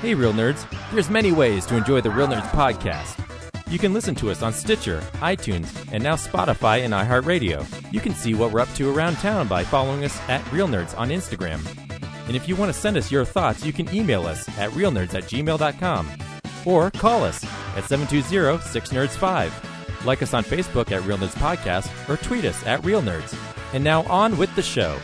Hey, Real Nerds. There's many ways to enjoy the Real Nerds podcast. You can listen to us on Stitcher, iTunes, and now Spotify and iHeartRadio. You can see what we're up to around town by following us at Real Nerds on Instagram. And if you want to send us your thoughts, you can email us at realnerds at gmail.com or call us at 720-6nerds5. Like us on Facebook at Real Nerds Podcast or tweet us at Real Nerds. And now on with the show.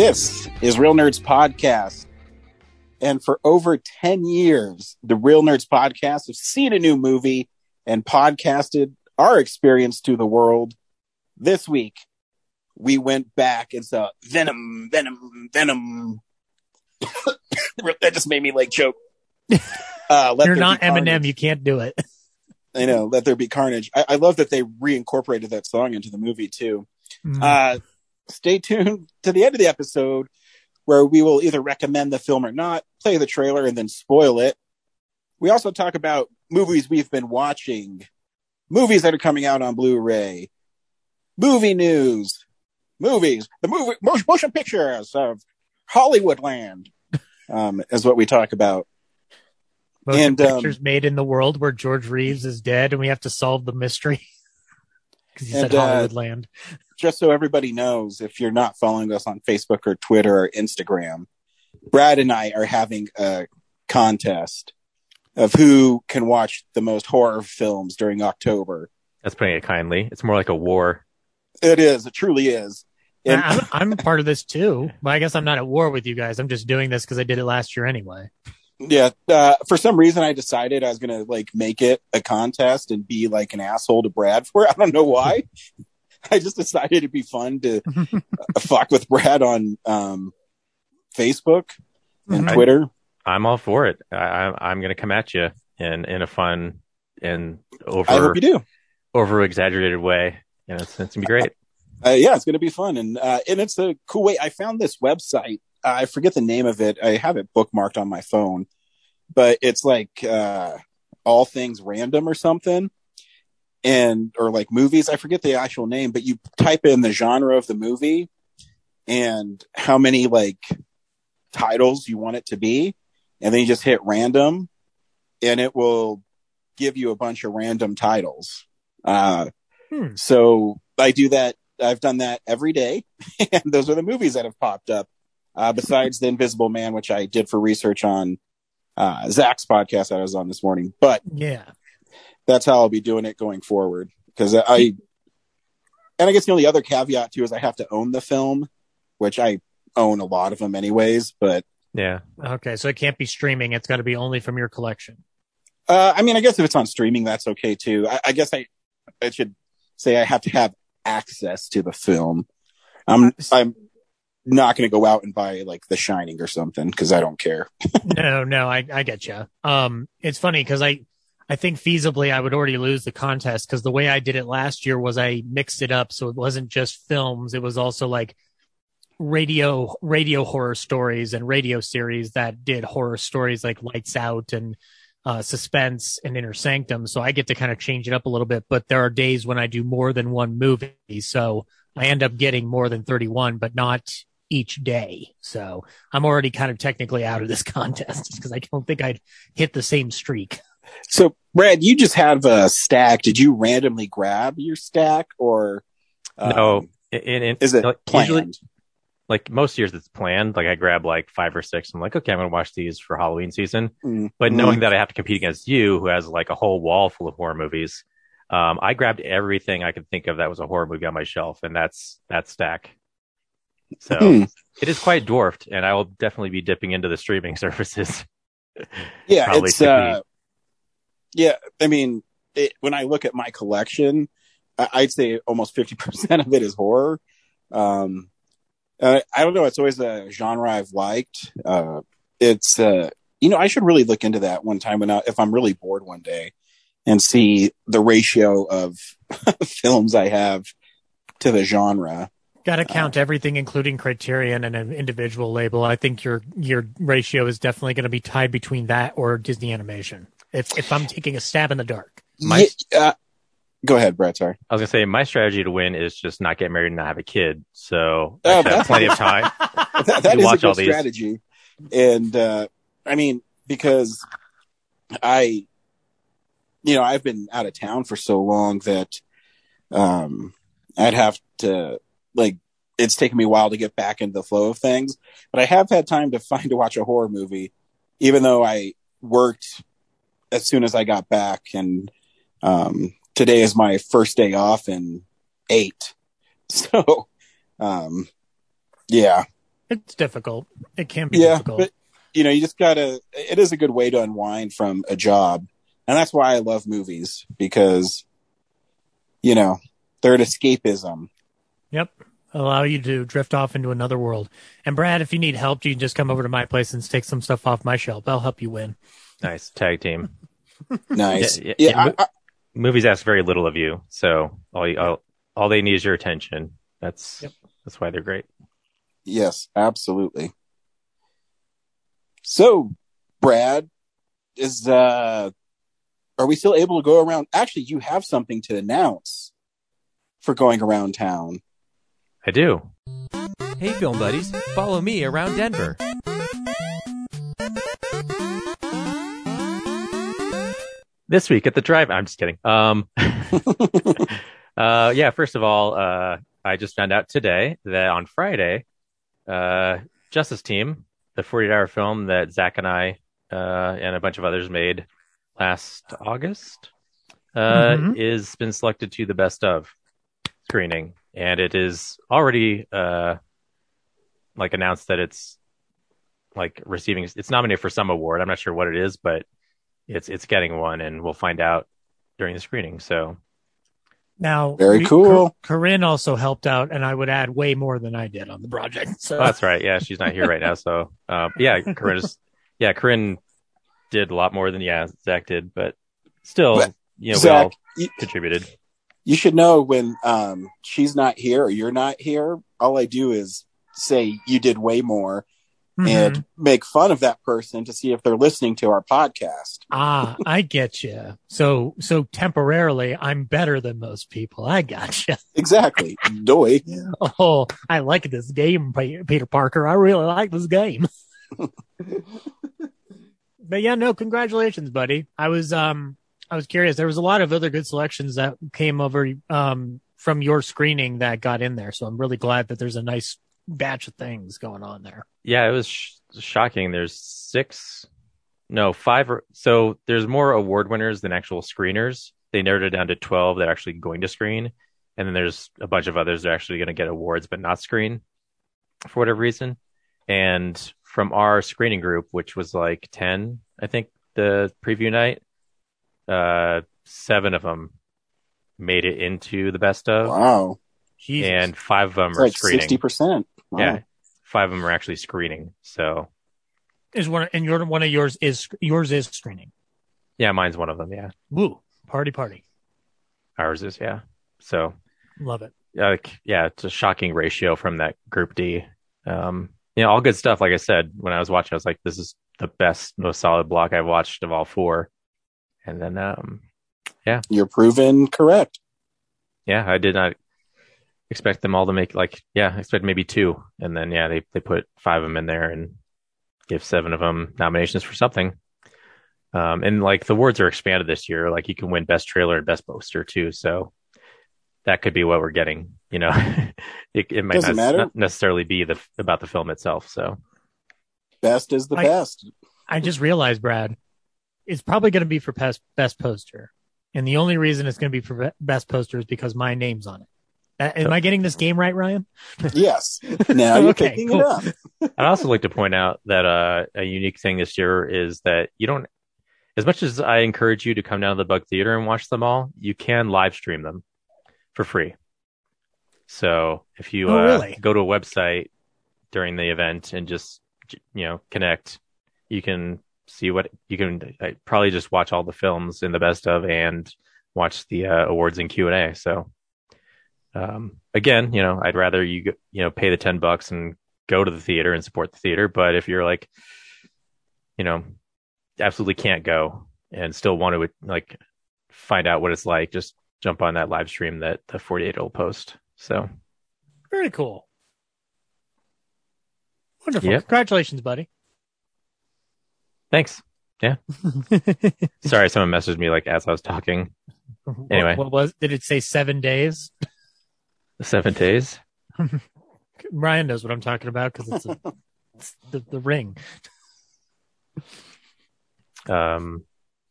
This is Real Nerds Podcast. And for over 10 years, the Real Nerds Podcast have seen a new movie and podcasted our experience to the world. This week, we went back and saw Venom, Venom, Venom. that just made me like choke. Uh, Let You're not Eminem. You can't do it. I know, Let There Be Carnage. I, I love that they reincorporated that song into the movie too. Mm. Uh, stay tuned to the end of the episode where we will either recommend the film or not, play the trailer, and then spoil it. We also talk about movies we've been watching, movies that are coming out on Blu-ray, movie news, movies, the movie motion pictures of Hollywoodland, um, is what we talk about. Motion and, um, pictures made in the world where George Reeves is dead, and we have to solve the mystery because he And, said uh, land. Just so everybody knows, if you're not following us on Facebook or Twitter or Instagram, Brad and I are having a contest of who can watch the most horror films during October. That's putting it kindly. It's more like a war. It is, it truly is. And I'm, I'm part of this too, but I guess I'm not at war with you guys. I'm just doing this because I did it last year anyway. yeah, uh, for some reason I decided I was going to like make it a contest and be like an asshole to Brad for it. I don't know why. I just decided it'd be fun to uh, fuck with Brad on um, Facebook and Mhm. Twitter. I'm all for it. I, I'm, I'm going to come at you in, in a fun and I over, hope you do. over exaggerated way. You know, it's, it's going to be great. uh, yeah, it's going to be fun, and uh, and it's a cool way. I found this website. Uh, I forget the name of it. I have it bookmarked on my phone, but it's like uh, all things random or something, and or like movies. I forget the actual name, but you type in the genre of the movie and how many like titles you want it to be, and then you just hit random, and it will give you a bunch of random titles. Uh, Hmm. so I do that. I've done that every day, and those are the movies that have popped up. Uh, besides the Invisible Man, which I did for research on uh, Zach's podcast that I was on this morning. But Yeah. That's how I'll be doing it going forward. Because I, and I guess the only other caveat too is I have to own the film, which I own a lot of them anyways. But Yeah. Okay, so it can't be streaming. It's got to be only from your collection. uh, I mean, I guess if it's on streaming, that's okay too. I, I guess I, I should say I have to have access to the film. I'm, I'm not going to go out and buy like The Shining or something because I don't care. no, no, I, I get you. Um, it's funny because I, I think feasibly I would already lose the contest because the way I did it last year was I mixed it up. So it wasn't just films. It was also like radio, radio horror stories and radio series that did horror stories like Lights Out and, uh, suspense and inner sanctum. So I get to kind of change it up a little bit, but there are days when I do more than one movie. So I end up getting more than 31, but not each day. So I'm already kind of technically out of this contest because I don't think I'd hit the same streak. So, Brad, you just have a stack. Did you randomly grab your stack or um, No. In, in, Is it like, planned? Usually, like most years it's planned. Like I grab like five or six. I'm like, okay, I'm going to watch these for Halloween season. Mm, But mm. knowing that I have to compete against you, who has like a whole wall full of horror movies, um, I grabbed everything I could think of that was a horror movie on my shelf, and that's that stack. So Hmm. it is quite dwarfed, and I will definitely be dipping into the streaming services. yeah, it's uh, yeah. I mean, it, when I look at my collection, I, I'd say almost fifty percent of it is horror. Um, uh, I don't know. It's always a genre I've liked. Uh, it's uh, you know, I should really look into that one time when I, if I'm really bored one day and see the ratio of films I have to the genre. Got to count uh, everything, including Criterion and an individual label. I think your your ratio is definitely going to be tied between that or Disney Animation. If if I'm taking a stab in the dark, my, yeah, uh, go ahead, Brad. Sorry, I was gonna say my strategy to win is just not get married and not have a kid. So I have plenty of time. that, that is watch a good strategy, and uh, I mean because I, you know, I've been out of town for so long that um, I'd have to like it's taken me a while to get back into the flow of things, but I have had time to find to watch a horror movie, even though I worked as soon as I got back. And um, today is my first day off in eight. So, um, yeah. It's difficult. It can be yeah, difficult. But, you know, you just gotta, it is a good way to unwind from a job. And that's why I love movies because, you know, they're an escapism. Yep. Allow you to drift off into another world. And Brad, if you need help, you can just come over to my place and take some stuff off my shelf. I'll help you win. Nice tag team. nice. Yeah, yeah, yeah I, I, movies ask very little of you, so all you, all, all they need is your attention. That's yep. that's why they're great. Yes, absolutely. So, Brad, is uh, are we still able to go around? Actually, you have something to announce for going around town. I do. Hey, film buddies, follow me around Denver. This week at the drive, I'm just kidding. Um, uh, yeah, first of all, uh, I just found out today that on Friday, uh, Justice Team, the 48 hour film that Zach and I uh, and a bunch of others made last August, uh, mm-hmm. is been selected to the best of screening, and it is already uh, like announced that it's like receiving it's nominated for some award. I'm not sure what it is, but it's it's getting one, and we'll find out during the screening. So now, very cool. Corinne also helped out, and I would add way more than I did on the project. So oh, that's right. Yeah, she's not here right now. So, uh, yeah, Corinne, yeah, Corinne did a lot more than yeah Zach did, but still, but, you know, Zach, we all you, contributed. You should know when um, she's not here or you're not here. All I do is say you did way more, mm-hmm. and make fun of that person to see if they're listening to our podcast. ah, I get you. So, so temporarily, I'm better than most people. I got you. Exactly. Doy. oh, I like this game, Peter Parker. I really like this game. but yeah, no, congratulations, buddy. I was, um, I was curious. There was a lot of other good selections that came over, um, from your screening that got in there. So I'm really glad that there's a nice batch of things going on there. Yeah, it was sh- shocking. There's six, no, five. Or, so there's more award winners than actual screeners. They narrowed it down to 12 that are actually going to screen. And then there's a bunch of others that are actually going to get awards, but not screen for whatever reason. And from our screening group, which was like 10, I think the preview night, uh, seven of them made it into the best of. Wow. Jesus. And five of them it's are like screening. Sixty percent. Wow. Yeah, five of them are actually screening. So is one and your one of yours is yours is screening. Yeah, mine's one of them. Yeah. Woo! Party, party. Ours is yeah. So love it. Like yeah, it's a shocking ratio from that Group D. Um, you know, all good stuff. Like I said, when I was watching, I was like, this is the best, most solid block I've watched of all four. And then, um, yeah, you're proven correct. Yeah, I did not expect them all to make like yeah, expect maybe two, and then yeah, they they put five of them in there and give seven of them nominations for something. Um, and like the awards are expanded this year, like you can win best trailer and best poster too. So that could be what we're getting. You know, it, it might not, not, necessarily be the about the film itself. So best is the I, best. I just realized, Brad, it's probably going to be for best best poster, and the only reason it's going to be for best poster is because my name's on it. Uh, am I getting this game right, Ryan? yes. Now you're okay, picking cool. it up. I'd also like to point out that uh, a unique thing this year is that you don't, as much as I encourage you to come down to the Bug Theater and watch them all, you can live stream them for free. So if you oh, uh, really? go to a website during the event and just you know connect, you can see what you can uh, probably just watch all the films in the best of and watch the uh, awards and Q and A. So, um, again, you know, I'd rather you you know pay the ten bucks and go to the theater and support the theater. But if you're like, you know, absolutely can't go and still want to like find out what it's like, just jump on that live stream that the 48 will post. So very cool. Wonderful. Yep. Congratulations, buddy. Thanks. Yeah. Sorry, someone messaged me like as I was talking. Anyway. What, what was did it say seven days? Seven days. Ryan knows what I'm talking about because it's, a, it's the, the ring. Um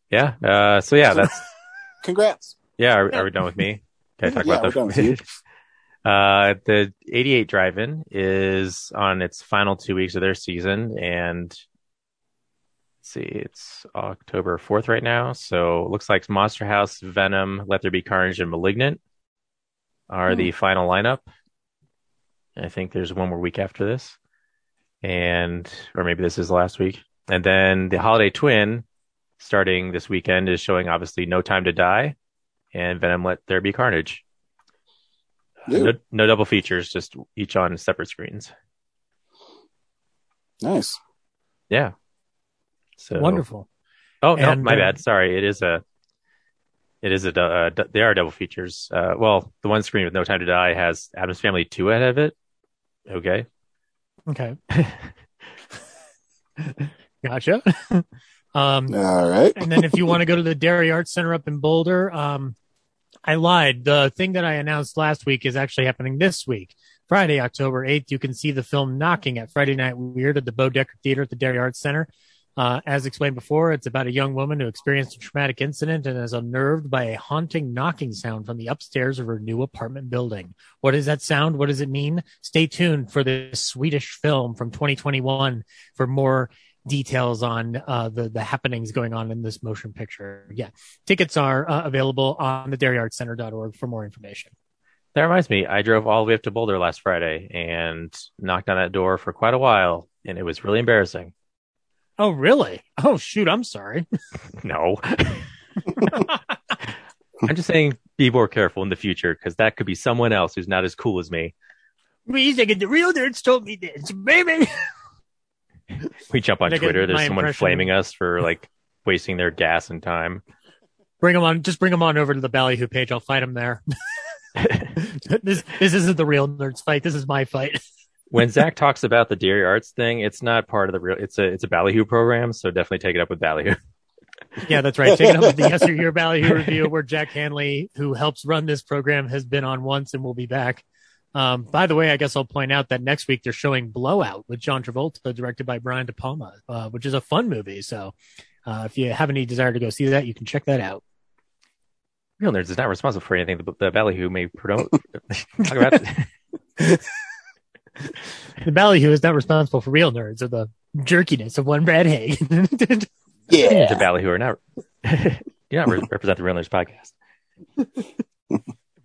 yeah. Uh so yeah, that's Congrats. yeah, are, are we done with me? Can I talk Yeah, about we're done with you. the Uh, the 88 drive-in is on its final two weeks of their season and let's see, it's October 4th right now. So it looks like Monster House, Venom, Let There Be Carnage, and Malignant are the final lineup. I think there's one more week after this. And, or maybe this is the last week. And then the Holiday Twin starting this weekend is showing obviously No Time to Die and Venom Let There Be Carnage. Ooh, No, no double features, just each on separate screens. nice. Yeah. So Wonderful. Oh no, And, my uh, bad. Sorry. It is a. It is a. du- Uh, they are double features. Uh, well, the one screen with No Time to Die has Addams Family two ahead of it. Okay. Okay. gotcha. um, All right. and then if you want to go to the Dairy Arts Center up in Boulder, um, I lied. The thing that I announced last week is actually happening this week. Friday, October 8th, you can see the film Knocking at Friday Night Weird at the Boedecker Theater at the Dairy Arts Center. Uh, as explained before, it's about a young woman who experienced a traumatic incident and is unnerved by a haunting knocking sound from the upstairs of her new apartment building. What is that sound? What does it mean? Stay tuned for this Swedish film from 2021 for more details on uh, the the happenings going on in this motion picture. Yeah, tickets are uh, available on the dairyartscenter.org for more information. That reminds me. I drove all the way up to Boulder last Friday and knocked on that door for quite a while, and it was really embarrassing. Oh, really? Oh, shoot! I'm sorry. No. I'm just saying, be more careful in the future because that could be someone else who's not as cool as me. Second. The real nerds told me this, baby. We jump on Twitter. There's someone impression- flaming us for like wasting their gas and time. Bring them on. Just bring them on over to the Ballyhoo page. I'll fight them there. this this isn't the real nerds fight. This is my fight. When Zach talks about the Dairy Arts thing, it's not part of the real. It's a it's a Ballyhoo program, so definitely take it up with Ballyhoo. Yeah, that's right. Take it up with the Yes or Your Ballyhoo review, where Jack Hanley, who helps run this program, has been on once and will be back. Um, by the way, I guess I'll point out that next week they're showing Blowout with John Travolta, directed by Brian De Palma, uh, which is a fun movie. So, uh, if you have any desire to go see that, you can check that out. Real Nerds is not responsible for anything the, the Ballyhoo may promote. talk about The Ballyhoo is not responsible for real nerds or the jerkiness of one Brad Haig. the Ballyhoo are not. You're not re- represent the Real Nerds podcast.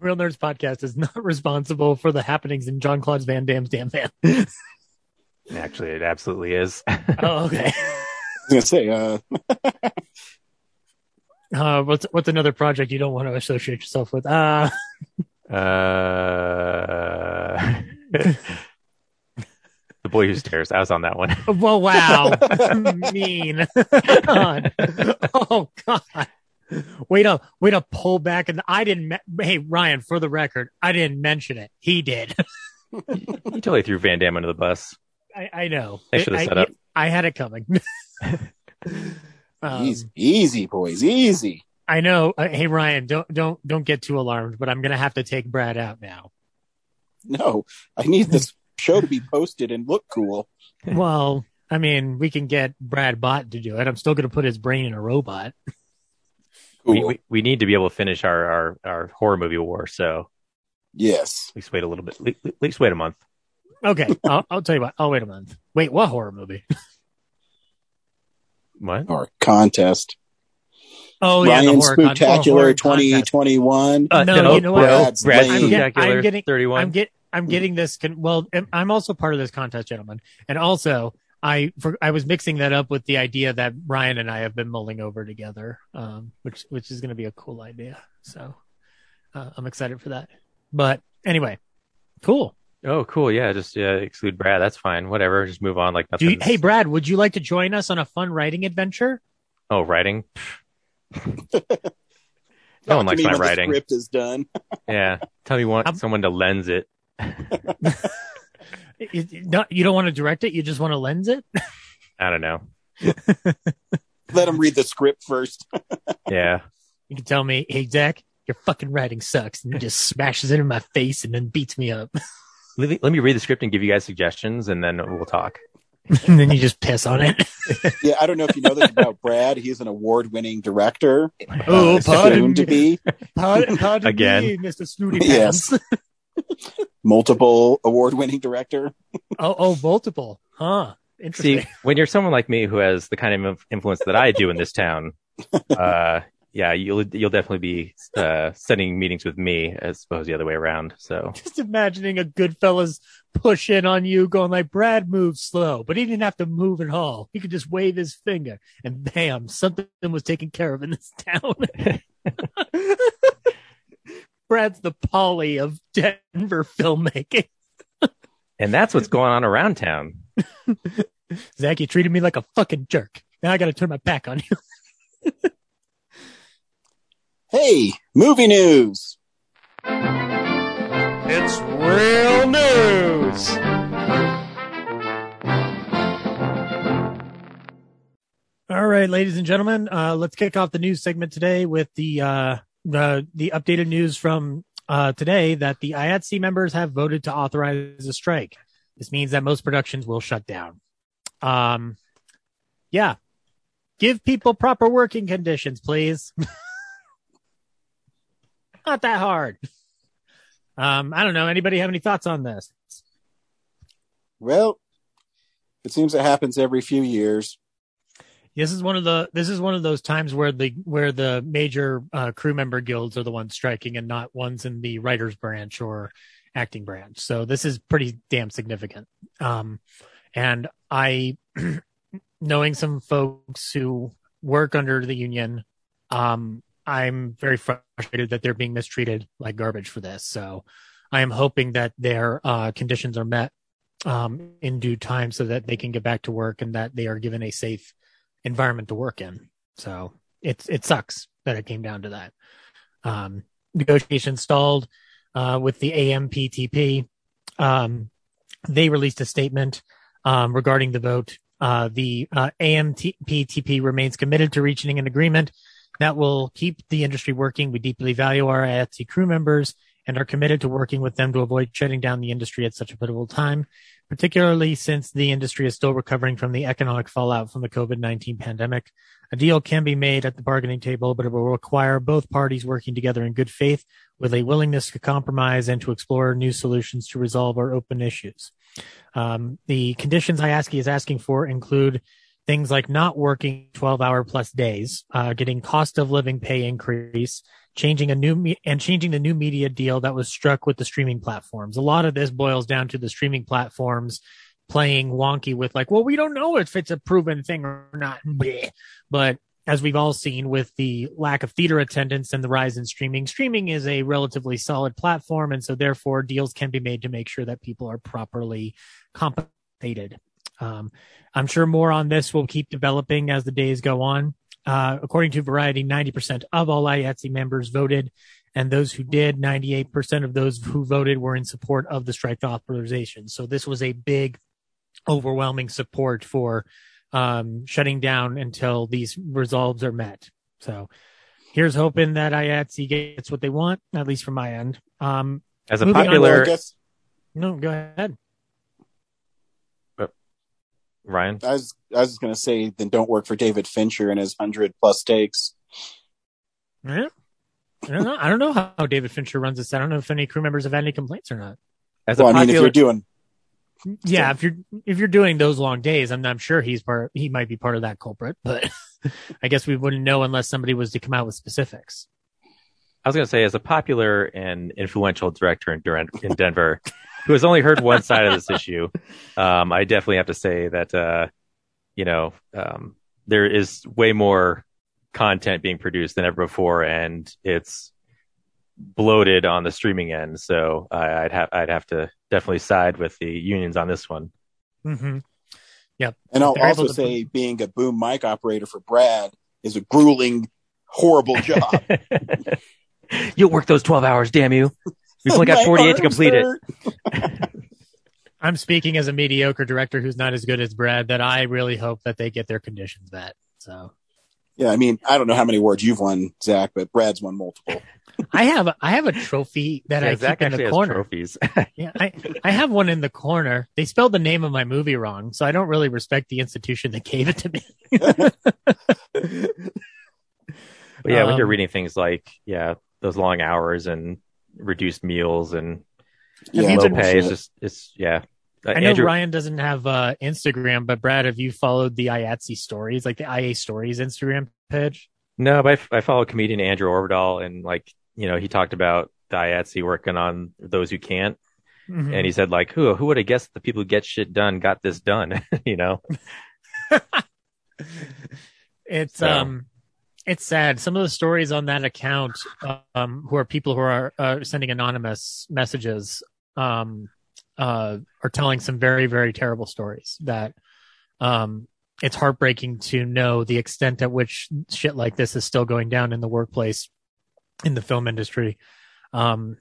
real Nerds podcast is not responsible for the happenings in John Claude Van Damme's damn van. Actually, it absolutely is. oh, okay. I was gonna say, uh, Uh, what's what's another project you don't want to associate yourself with? Uh, Uh, the boy who stares. I was on that one. well, wow, mean. God. Oh God. Wait up, wait up, pull back. And I didn't. Me- hey, Ryan, for the record, I didn't mention it. He did. You totally threw Van Damme under the bus. I, I know. They should have I, set up. I had it coming. Um, easy, easy, boys, easy. I know. Uh, hey, Ryan, don't don't don't get too alarmed. But I'm gonna have to take Brad out now. No, I need this show to be posted and look cool. well, I mean, we can get Brad Bott to do it. I'm still gonna put his brain in a robot. Cool. We, we we need to be able to finish our our, our horror movie war. So yes. at least wait a little bit. At least wait a month. Okay, I'll, I'll tell you what. I'll wait a month. Wait, what horror movie? What? Our contest. Oh yeah, the Ryan horror con- horror Spectacular 2021. Uh, No, you know what? Brad's Brad's. I'm, get, I'm getting, 31. I'm get, I'm getting this. Con- well, I'm- I'm also part of this contest, gentlemen, and also I for, I was mixing that up with the idea that Ryan and I have been mulling over together, um, which which is going to be a cool idea. So uh, I'm excited for that. But anyway, cool. Oh, cool. Yeah, just yeah, exclude Brad. That's fine. Whatever. Just move on. Like Do nothing. you, hey, Brad, would you like to join us on a fun writing adventure? Oh, writing. no Talk one likes my when the writing. script is done. Yeah. Tell me want I'm- someone to lens it. It- it- not- you don't want to direct it. You just want to lens it. I don't know. Let him read the script first. Yeah. You can tell me, hey, Zach, your fucking writing sucks. And he just smashes it in my face and then beats me up. Let me, let me read the script and give you guys suggestions, and then we'll talk. and then you just piss on it. Yeah, I don't know if you know this about Brad. He's an award-winning director. Oh, uh, pardon soon to me. be Pardon, pardon Again. me, Mr. Snooty Yes. Pants. multiple award-winning director. oh, oh, multiple. Huh. Interesting. See, when you're someone like me who has the kind of influence that I do in this town, uh, yeah, you'll you'll definitely be uh, setting meetings with me as opposed to the other way around. So just imagining a Goodfellas push in on you, going like Brad moves slow, but he didn't have to move at all. He could just wave his finger, and bam, something was taken care of in this town. Brad's the Paulie of Denver filmmaking. and that's what's going on around town. Zach, you treated me like a fucking jerk. Now I got to turn my back on you. Hey, movie news. It's real news. All right, ladies and gentlemen, uh, let's kick off the news segment today with the uh, the the updated news from uh, today that the IATSE members have voted to authorize a strike. This means that most productions will shut down. Um, yeah, give people proper working conditions, please. Not that hard. Um, I don't know. Anybody have any thoughts on this? Well, it seems it happens every few years. This is one of the this is one of those times where the where the major uh, crew member guilds are the ones striking and not ones in the writers branch or acting branch. So this is pretty damn significant. Um, and I, knowing some folks who work under the union, um, I'm very frustrated that they're being mistreated like garbage for this. So I am hoping that their uh, conditions are met um, in due time so that they can get back to work and that they are given a safe environment to work in. So it's it sucks that it came down to that. Um, negotiations stalled uh, with the AMPTP. Um, they released a statement um, regarding the vote. Uh, the uh, AMPTP remains committed to reaching an agreement that will keep the industry working. We deeply value our IATSE crew members and are committed to working with them to avoid shutting down the industry at such a pivotal time particularly since the industry is still recovering from the economic fallout from the COVID 19 pandemic. A deal can be made at the bargaining table, but it will require both parties working together in good faith with a willingness to compromise and to explore new solutions to resolve our open issues. Um, the conditions IATSE is asking for include things like not working 12 hour plus days, uh, getting cost of living pay increase, changing a new me- and changing the new media deal that was struck with the streaming platforms. A lot of this boils down to the streaming platforms playing wonky with like, well, we don't know if it's a proven thing or not. But as we've all seen with the lack of theater attendance and the rise in streaming, streaming is a relatively solid platform. And so therefore deals can be made to make sure that people are properly compensated. Um, I'm sure more on this will keep developing as the days go on. Uh, according to Variety, 90% of all IATSE members voted, and those who did, 98% of those who voted were in support of the strike authorization. So this was a big, overwhelming support for um, shutting down until these resolves are met. So here's hoping that IATSE gets what they want, at least from my end. Um, As a Moving on popular guess no, go ahead. Ryan, I was I was just gonna say then don't work for David Fincher and his hundred plus takes. Yeah. I don't know. I don't know how David Fincher runs this. I don't know if any crew members have had any complaints or not. as Well, a I mean, if you're doing Yeah, if you're if you're doing those long days, I'm I'm sure he's part. He might be part of that culprit, but I guess we wouldn't know unless somebody was to come out with specifics. I was going to say, as a popular and influential director in, in Denver, who has only heard one side of this issue, um, I definitely have to say that uh, you know, um, there is way more content being produced than ever before, and it's bloated on the streaming end. So I, I'd have I'd have to definitely side with the unions on this one. Mm-hmm. Yep. And I'll They're also to say being a boom mic operator for Brad is a grueling, horrible job. You'll work those twelve hours, damn you! We've only got forty eight to arms complete it. I'm speaking as a mediocre director who's not as good as Brad. That I really hope that they get their conditions met. So Yeah, I mean, I don't know how many awards you've won, Zach, but Brad's won multiple. I have I have a trophy that Yeah, I Zach keep in the corner. trophies. Yeah, I, I have one in the corner. They spelled the name of my movie wrong, so I don't really respect the institution that gave it to me. But yeah, when you're Um, reading things like yeah, those long hours and reduced meals and Yeah, low pay, it's just it's yeah. Uh, I know Andrew, Ryan doesn't have uh, Instagram, but Brad, have you followed the IATSE stories, like the IA stories Instagram page? No, but I, f- I follow comedian Andrew Orvedahl, and like you know, he talked about the IATSE working on those who can't, Mhm. and he said like, who who would have guessed the people who get shit done got this done? you know, It's So- um, it's sad. Some of the stories on that account, um, who are people who are uh, sending anonymous messages, um, uh, are telling some very very terrible stories. That, um, it's heartbreaking to know the extent at which shit like this is still going down in the workplace, in the film industry. Um,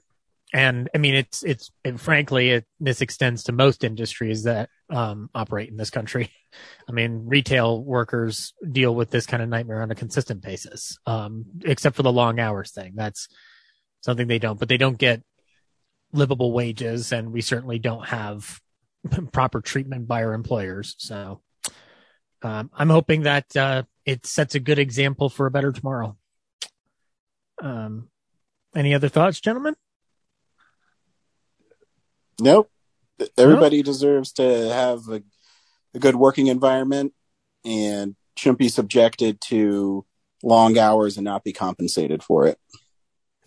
and I mean, it's it's and frankly, it this extends to most industries that um, operate in this country. I mean, retail workers deal with this kind of nightmare on a consistent basis, um, except for the long hours thing. That's something they don't, but they don't get livable wages, and we certainly don't have proper treatment by our employers. So, um, I'm hoping that uh, it sets a good example for a better tomorrow. Um, any other thoughts, gentlemen? Nope. Everybody deserves to have a, a good working environment and shouldn't be subjected to long hours and not be compensated for it.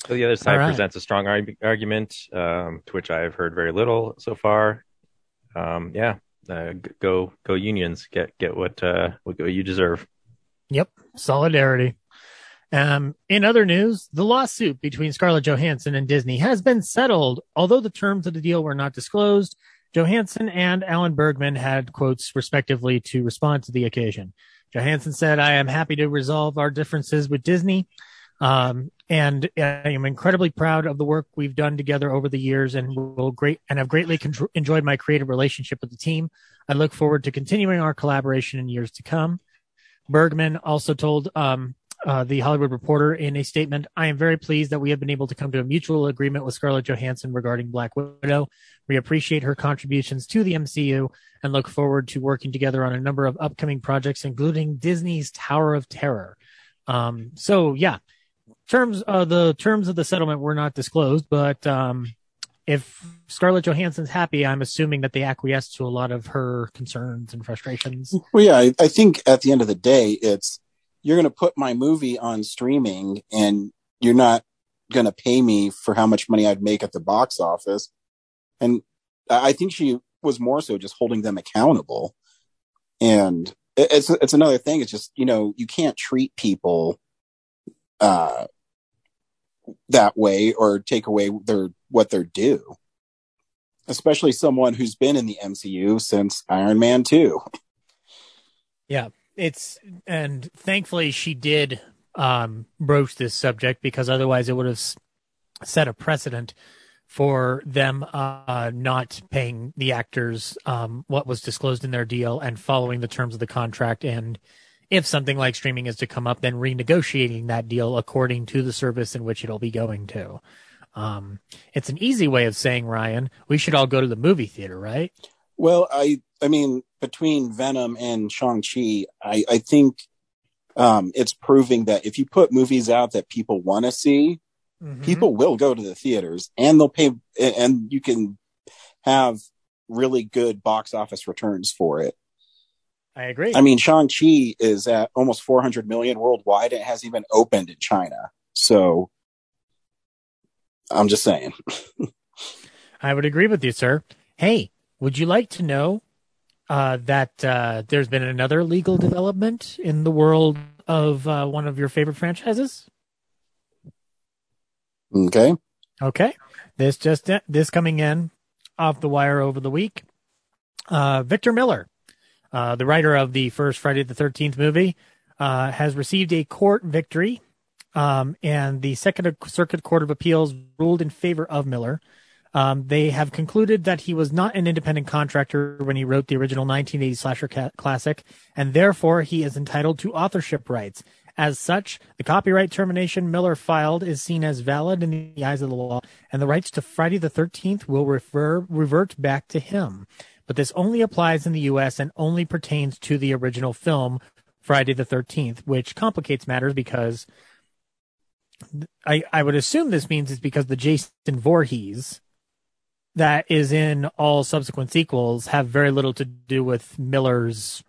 so the other side All right. presents a strong arg- argument, um, to which I've heard very little so far. Um, yeah, uh, go go unions, get get what uh, what you deserve. Yep, solidarity. Um, in other news, the lawsuit between Scarlett Johansson and Disney has been settled. Although the terms of the deal were not disclosed, Johansson and Alan Bergman had quotes respectively to respond to the occasion. Johansson said, I am happy to resolve our differences with Disney. Um, and I am incredibly proud of the work we've done together over the years and will great and have greatly con- enjoyed my creative relationship with the team. I look forward to continuing our collaboration in years to come. Bergman also told um, uh, the Hollywood Reporter in a statement, I am very pleased that we have been able to come to a mutual agreement with Scarlett Johansson regarding Black Widow. We appreciate her contributions to the MCU and look forward to working together on a number of upcoming projects, including Disney's Tower of Terror. Um, so yeah, terms uh, the terms of the settlement were not disclosed, but um, if Scarlett Johansson's happy, I'm assuming that they acquiesced to a lot of her concerns and frustrations. Well, yeah, I think at the end of the day, it's you're going to put my movie on streaming and you're not going to pay me for how much money I'd make at the box office. And I think she was more so just holding them accountable. And it's, it's another thing. It's just, you know, you can't treat people, uh, that way or take away their, what they're due. Especially someone who's been in the MCU since Iron Man 2. It's and thankfully she did um broach this subject because otherwise it would have set a precedent for them uh not paying the actors um what was disclosed in their deal and following the terms of the contract. And if something like streaming is to come up then renegotiating that deal according to the service in which it'll be going to. Um it's an easy way of saying Ryan we should all go to the movie theater right? Well, I I mean, between Venom and Shang Chi, I I think um, it's proving that if you put movies out that people want to see, people will go to the theaters and they'll pay, and you can have really good box office returns for it. I agree I mean, Shang Chi is at almost 400 million worldwide. It hasn't even opened in China, so I'm just saying. I would agree with you, sir. Hey, would you like to know uh, that uh, there's been another legal development in the world of uh, one of your favorite franchises. Okay. Okay. This just this coming in off the wire over the week. Uh, Victor Miller, uh, the writer of the first Friday the 13th movie, uh, has received a court victory. Um, and the Second Circuit Court of Appeals ruled in favor of Miller. Um, they have concluded that he was not an independent contractor when he wrote the original 1980 slasher ca- classic, and therefore he is entitled to authorship rights. As such, the copyright termination Miller filed is seen as valid in the eyes of the law, and the rights to Friday the 13th will refer, revert back to him. But this only applies in the U.S. and only pertains to the original film, Friday the 13th, which complicates matters because I, I would assume this means it's because the Jason Voorhees that is in all subsequent sequels have very little to do with Miller's.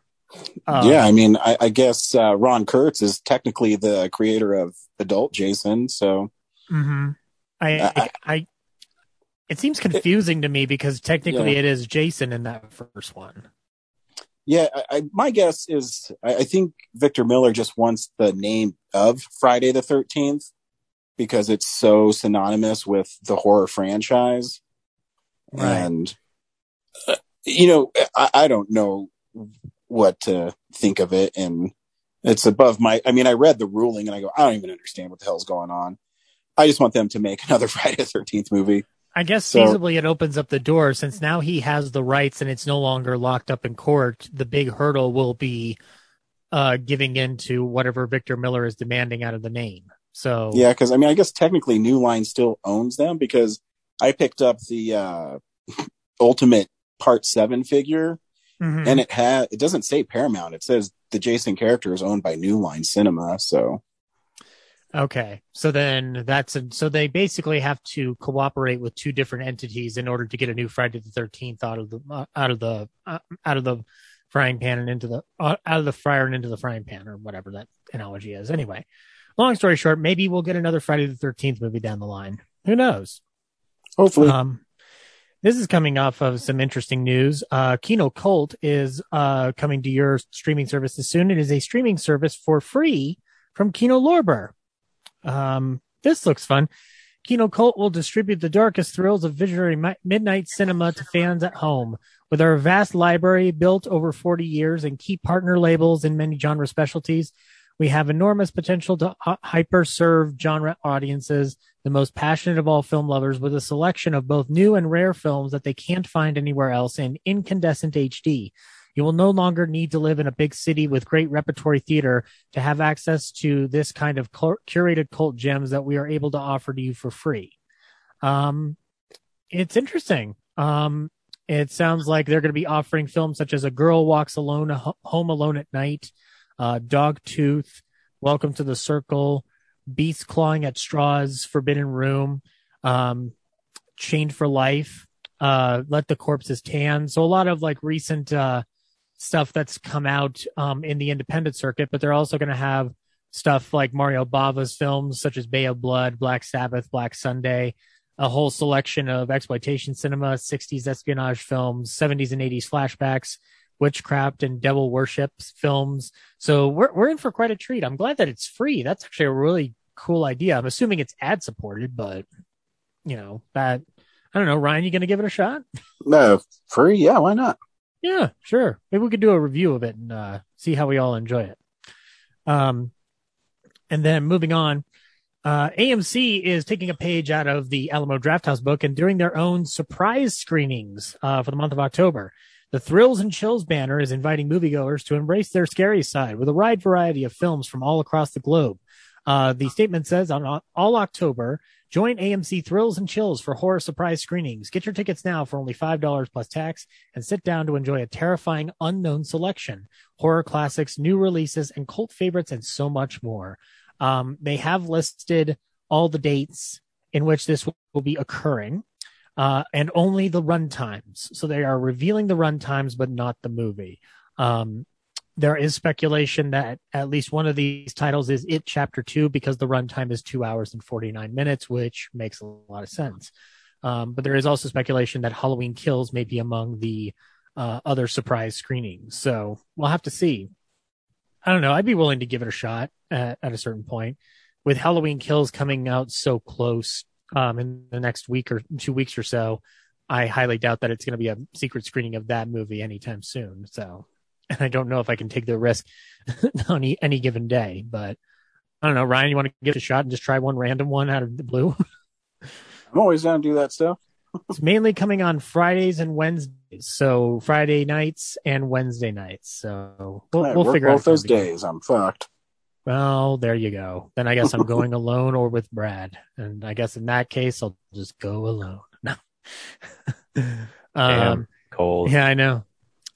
Uh, yeah, I mean, I, I guess uh, Ron Kurz is technically the creator of Adult Jason, so. Mm-hmm. I, I, I, it seems confusing it, to me because technically yeah. it is Jason in that first one. Yeah, I, my guess is I, think Victor Miller just wants the name of Friday the Thirteenth because it's so synonymous with the horror franchise. Right. And, uh, you know, I, I don't know what to think of it. And it's above my, I mean, I read the ruling and I go, I don't even understand what the hell's going on. I just want them to make another Friday the 13th movie. I guess so, feasibly it opens up the door since now he has the rights and it's no longer locked up in court. The big hurdle will be uh, giving in to whatever Victor Miller is demanding out of the name. So yeah, because I mean, I guess technically New Line still owns them because I picked up the uh, Ultimate Part Seven figure, mm-hmm. and it had it doesn't say Paramount. It says the Jason character is owned by New Line Cinema. So, okay, so then that's a, so they basically have to cooperate with two different entities in order to get a new Friday the Thirteenth out of the uh, out of the uh, out of the frying pan and into the uh, out of the fryer and into the frying pan or whatever that analogy is. Anyway, long story short, maybe we'll get another Friday the Thirteenth movie down the line. Who knows? Hopefully. Um, this is coming off of some interesting news. Uh, Kino Cult is uh, coming to your streaming services soon. It is a streaming service for free from Kino Lorber. Um, this looks fun. Kino Cult will distribute the darkest thrills of visionary mi- midnight cinema to fans at home. With our vast library built over 40 years and key partner labels in many genre specialties, we have enormous potential to hyper serve genre audiences, the most passionate of all film lovers, with a selection of both new and rare films that they can't find anywhere else in incandescent HD. You will no longer need to live in a big city with great repertory theater to have access to this kind of curated cult gems that we are able to offer to you for free. Um, it's interesting. Um, it sounds like they're going to be offering films such as A Girl Walks Alone, Home Alone at Night, uh, Dogtooth, Welcome to the Circle, Beast Clawing at Straws, Forbidden Room, um, Chained for Life, uh, Let the Corpses Tan. So a lot of like recent uh, stuff that's come out um, in the independent circuit, but they're also going to have stuff like Mario Bava's films such as Bay of Blood, Black Sabbath, Black Sunday, a whole selection of exploitation cinema, 60s espionage films, 70s and 80s flashbacks, witchcraft and devil worship films. So we're we're in for quite a treat. I'm glad that it's free. That's actually a really cool idea. I'm assuming it's ad supported, but you know that I don't know. Ryan, you going to give it a shot? No, free? Yeah, why not? Yeah, sure. Maybe we could do a review of it and uh, see how we all enjoy it. Um, and then moving on, uh, AMC is taking a page out of the Alamo Drafthouse book and doing their own surprise screenings uh, for the month of October. The Thrills and Chills banner is inviting moviegoers to embrace their scary side with a wide variety of films from all across the globe. Uh, the statement says on all October, join AMC Thrills and Chills for horror surprise screenings. Get your tickets now for only $5 plus tax and sit down to enjoy a terrifying unknown selection, horror classics, new releases, and cult favorites, and so much more. Um, they have listed all the dates in which this will be occurring uh, and only the run times. So they are revealing the run times, but not the movie. Um, there is speculation that at least one of these titles is It Chapter 2 because the runtime is two hours and 49 minutes, which makes a lot of sense. Um, but there is also speculation that Halloween Kills may be among the uh, other surprise screenings. So we'll have to see. I don't know. I'd be willing to give it a shot at, at a certain point. With Halloween Kills coming out so close um, in the next week or two weeks or so, I highly doubt that it's going to be a secret screening of that movie anytime soon. So, and I don't know if I can take the risk on any, any given day, but I don't know. Ryan, you want to give it a shot and just try one random one out of the blue? I'm always down to do that stuff. it's mainly coming on Fridays and Wednesdays. So Friday nights and Wednesday nights. So we'll, I we'll figure both out those something. days. I'm fucked. Well, there you go. Then I guess I'm going alone or with Brad. And I guess in that case, I'll just go alone. No. Damn. um, Cold. yeah, I know.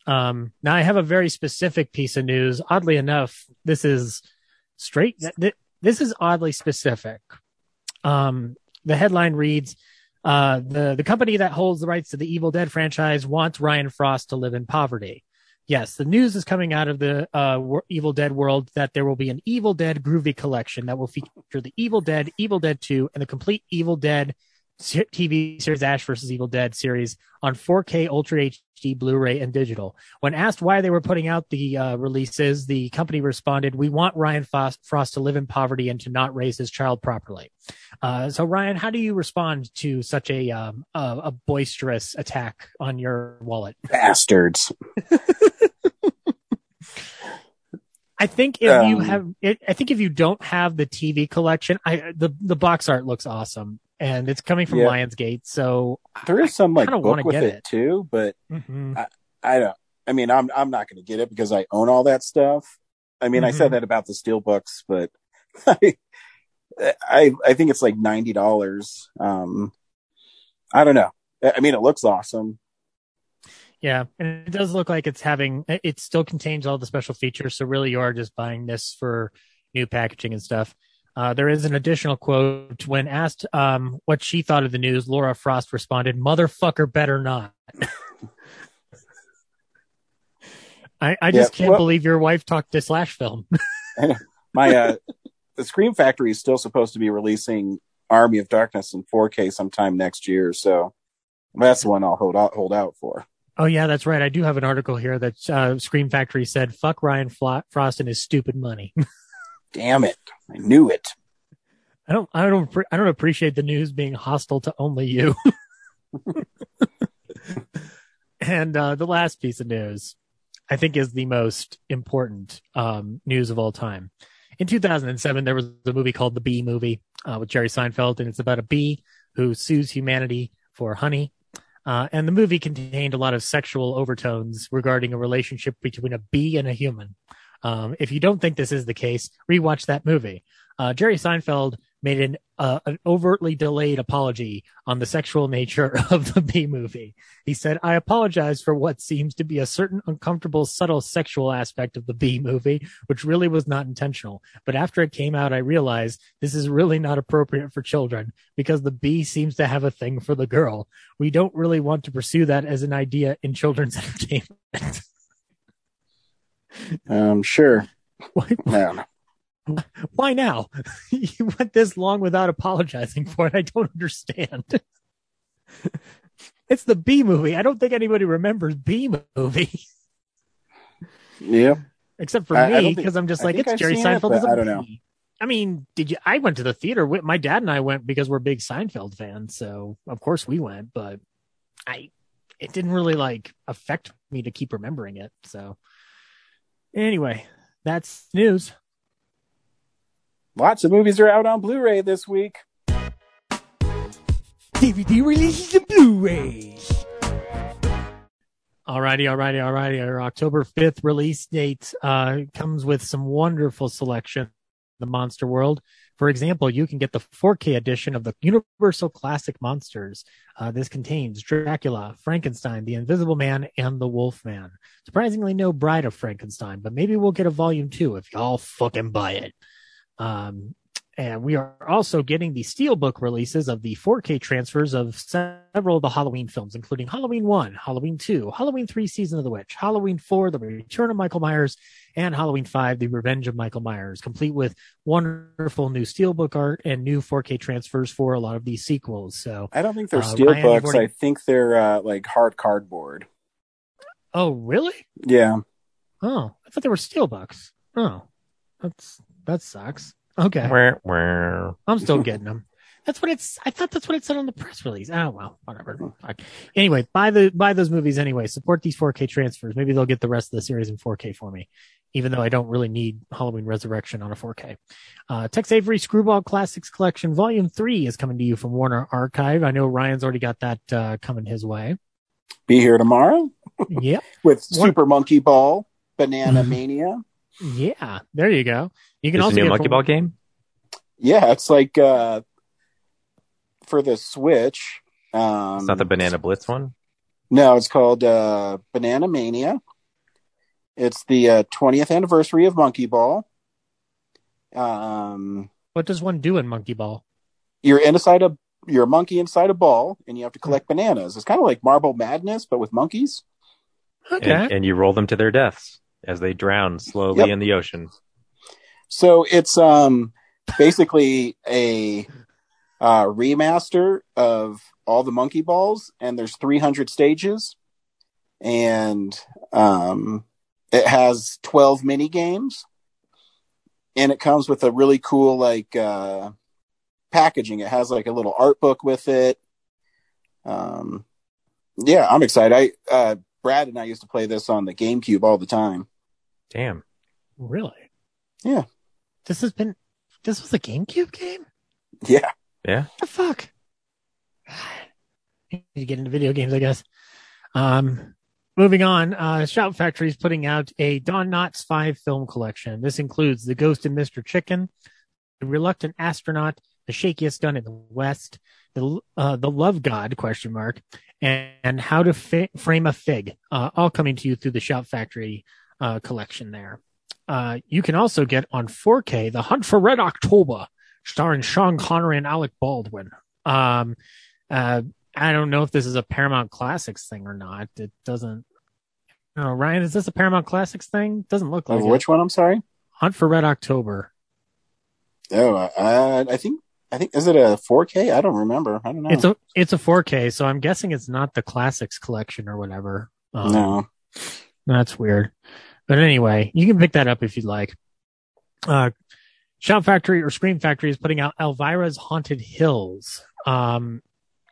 Um, now I have a very specific piece of news. Oddly enough, this is straight. th- th- This is oddly specific. Um, the headline reads, uh, the, the company that holds the rights to the Evil Dead franchise wants Ryan Frost to live in poverty. Yes, the news is coming out of the uh, Evil Dead world that there will be an Evil Dead Groovy collection that will feature the Evil Dead, Evil Dead 2, and the complete Evil Dead TV series Ash vs. Evil Dead series on 4K Ultra HD Blu-ray and digital. When asked why they were putting out the uh, releases, the company responded, "We want Ryan Frost, to live in poverty and to not raise his child properly." Uh, so, Ryan, how do you respond to such a um, a, a boisterous attack on your wallet? Bastards. I think if you Um, have, it, I think if you don't have the TV collection, I the the box art looks awesome, and it's coming from Yeah. Lionsgate. So There is some like book with get it, it. too, but mhm. I don't. I mean, I'm I'm not going to get it because I own all that stuff. I mean, I Mhm. said that about the steel books, but I I, I think it's like ninety dollars. Um, I don't know. I I mean, it looks awesome. Yeah, and it does look like it's having it still contains all the special features. So really, you are just buying this for new packaging and stuff. Uh, there is an additional quote when asked um, what she thought of the news. Laura Frost responded, "Motherfucker, better not." I, I just Yeah, can't well- believe your wife talked to Slash Film. My uh, the Scream Factory is still supposed to be releasing Army of Darkness in 4K sometime next year, so that's the one I'll hold out hold out for. oh yeah, that's right. I do have an article here that uh, Scream Factory said, "Fuck Ryan Fla- Frost and his stupid money." Damn it! I knew it. I don't, I don't, I don't appreciate the news being hostile to only you. and uh, the last piece of news, I think, is the most important um, news of all time. In 2007, there was a movie called The Bee Movie uh, with Jerry Seinfeld, and it's about a bee who sues humanity for honey. Uh, and the movie contained a lot of sexual overtones regarding a relationship between a bee and a human. Um, if you don't think this is the case, rewatch that movie. Uh, Jerry Seinfeld made an uh, an overtly delayed apology on the sexual nature of the Bee movie. He said, "I apologize for what seems to be a certain uncomfortable, subtle sexual aspect of the Bee movie, which really was not intentional. But after it came out, I realized this is really not appropriate for children because the B seems to have a thing for the girl. We don't really want to pursue that as an idea in children's entertainment." Um, sure. Why- No. Why now? you went this long without apologizing for it. I don't understand. it's the B movie. I don't think anybody remembers B movie Yeah. except for I- me because I'm just I like it's I've Jerry it, Seinfeld a I don't know. I mean, did you? I went to the theater. with My dad and I went because we're big Seinfeld fans, so of course we went. But I, it didn't really like affect me to keep remembering it. So anyway, that's news. Lots of movies are out on Blu-ray this week. DVD releases and Blu-rays. Alrighty, alrighty, alrighty. Our October 5th release date uh, comes with some wonderful selection. The Monster World. For example, you can get the 4K edition of the Universal Classic Monsters. Uh, this contains Dracula, Frankenstein, the Invisible Man, and the Wolfman. Surprisingly, no Bride of Frankenstein, but maybe we'll get a volume two if y'all fucking buy it. Um, and we are also getting the Steelbook releases of the 4K transfers of several of the Halloween films, including Halloween 1, Halloween 2, Halloween 3, Season of the Witch, Halloween 4, The Return of Michael Myers, and Halloween 5, The Revenge of Michael Myers, complete with wonderful new Steelbook art and new 4K transfers for a lot of these sequels. So I don't think they're Uh, steel Ryan, you've books. already- I think they're uh, like hard cardboard. Oh, really? Yeah. Oh, I thought they were Steelbooks. Oh, that's that sucks. Okay, Where, where? I'm still getting them. That's what it's. I thought that's what it said on the press release. Oh well, whatever. Fuck. Anyway, buy the buy those movies anyway. Support these 4K transfers. Maybe they'll get the rest of the series in 4K for me, even though I don't really need Halloween Resurrection on a 4K. Uh, Tex Avery Screwball Classics Collection Volume Three is coming to you from Warner Archive. I know Ryan's already got that uh, coming his way. Be here tomorrow Yep. with What- Super Monkey Ball, Banana Mania. Yeah. There you go. You can Is also a new Monkey from- Ball game? Yeah, it's like uh for the Switch. Um It's not the Banana Blitz one? No, it's called uh Banana Mania. It's the uh, 20th anniversary of Monkey Ball. Um What does one do in Monkey Ball? you're inside a you're a monkey inside a ball and you have to collect bananas. It's kind of like Marble Madness but with monkeys. Okay. And, and you roll them to their deaths as they drown slowly Yep. in the ocean. So it's um basically a uh, remaster of all the monkey balls, and there's 300 stages, and um, it has 12 mini games, and it comes with a really cool like uh, packaging. It has like a little art book with it. Um, yeah, I'm excited. I uh, Brad and I used to play this on the GameCube all the time. Damn. Really? Yeah. This has been. This was a GameCube game. Yeah. Yeah. What the fuck? Need to get into video games, I guess. Um, moving on. Uh, Shout Factory is putting out a Don Knotts five film collection. This includes The Ghost and Mr. Chicken, The Reluctant Astronaut, The Shakiest Gun in the West, The uh, The Love God question mark, and, and How to Fi- Frame a Figg. Uh, all coming to you through the Shout Factory uh, collection. There. Uh, you can also get on 4K The Hunt for Red October, starring Sean Connery and Alec Baldwin. Um, uh, I don't know if this is a Paramount Classics thing or not. It doesn't. No, Ryan, is this a Paramount Classics thing? Doesn't look like Of it. which one? I'm sorry. Hunt for Red October. Oh, uh, I think I think is it a 4K? I don't remember. I don't know. It's a it's a 4K, so I'm guessing it's not the Classics collection or whatever. Um, no. That's weird. But anyway, you can pick that up if you'd like. Uh, Shout Factory or Scream Factory is putting out Elvira's Haunted Hills, um,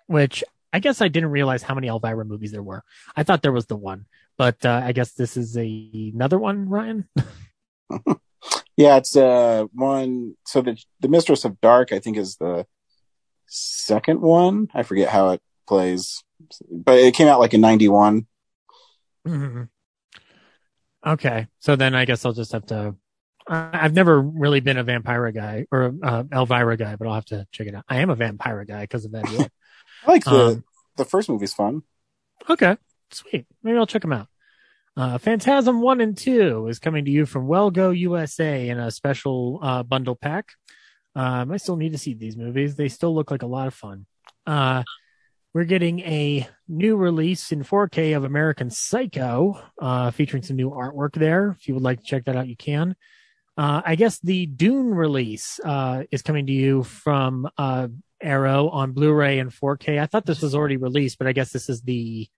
which I guess I didn't realize how many Elvira movies there were. I thought there was the one, but uh, I guess this is a, another one, Ryan. Yeah, it's uh one. So the the Mistress of Dark, I think, is the second one. I forget how it plays, but it came out like in '91. Mhm. Okay, so then I guess I'll just have to. I've never really been a Vampira guy or uh, Elvira guy, but I'll have to check it out. I am a Vampira guy because of that. I like the Um, the first movie's fun. Okay, sweet. Maybe I'll check them out. Uh, Phantasm 1 and 2 is coming to you from Wellgo USA in a special uh, bundle pack. Um, I still need to see these movies. They still look like a lot of fun. Uh, we're getting a new release in 4K of American Psycho, uh, featuring some new artwork there. If you would like to check that out, you can. Uh, I guess the Dune release uh, is coming to you from uh, Arrow on Blu-ray and 4K. I thought this was already released, but I guess this is the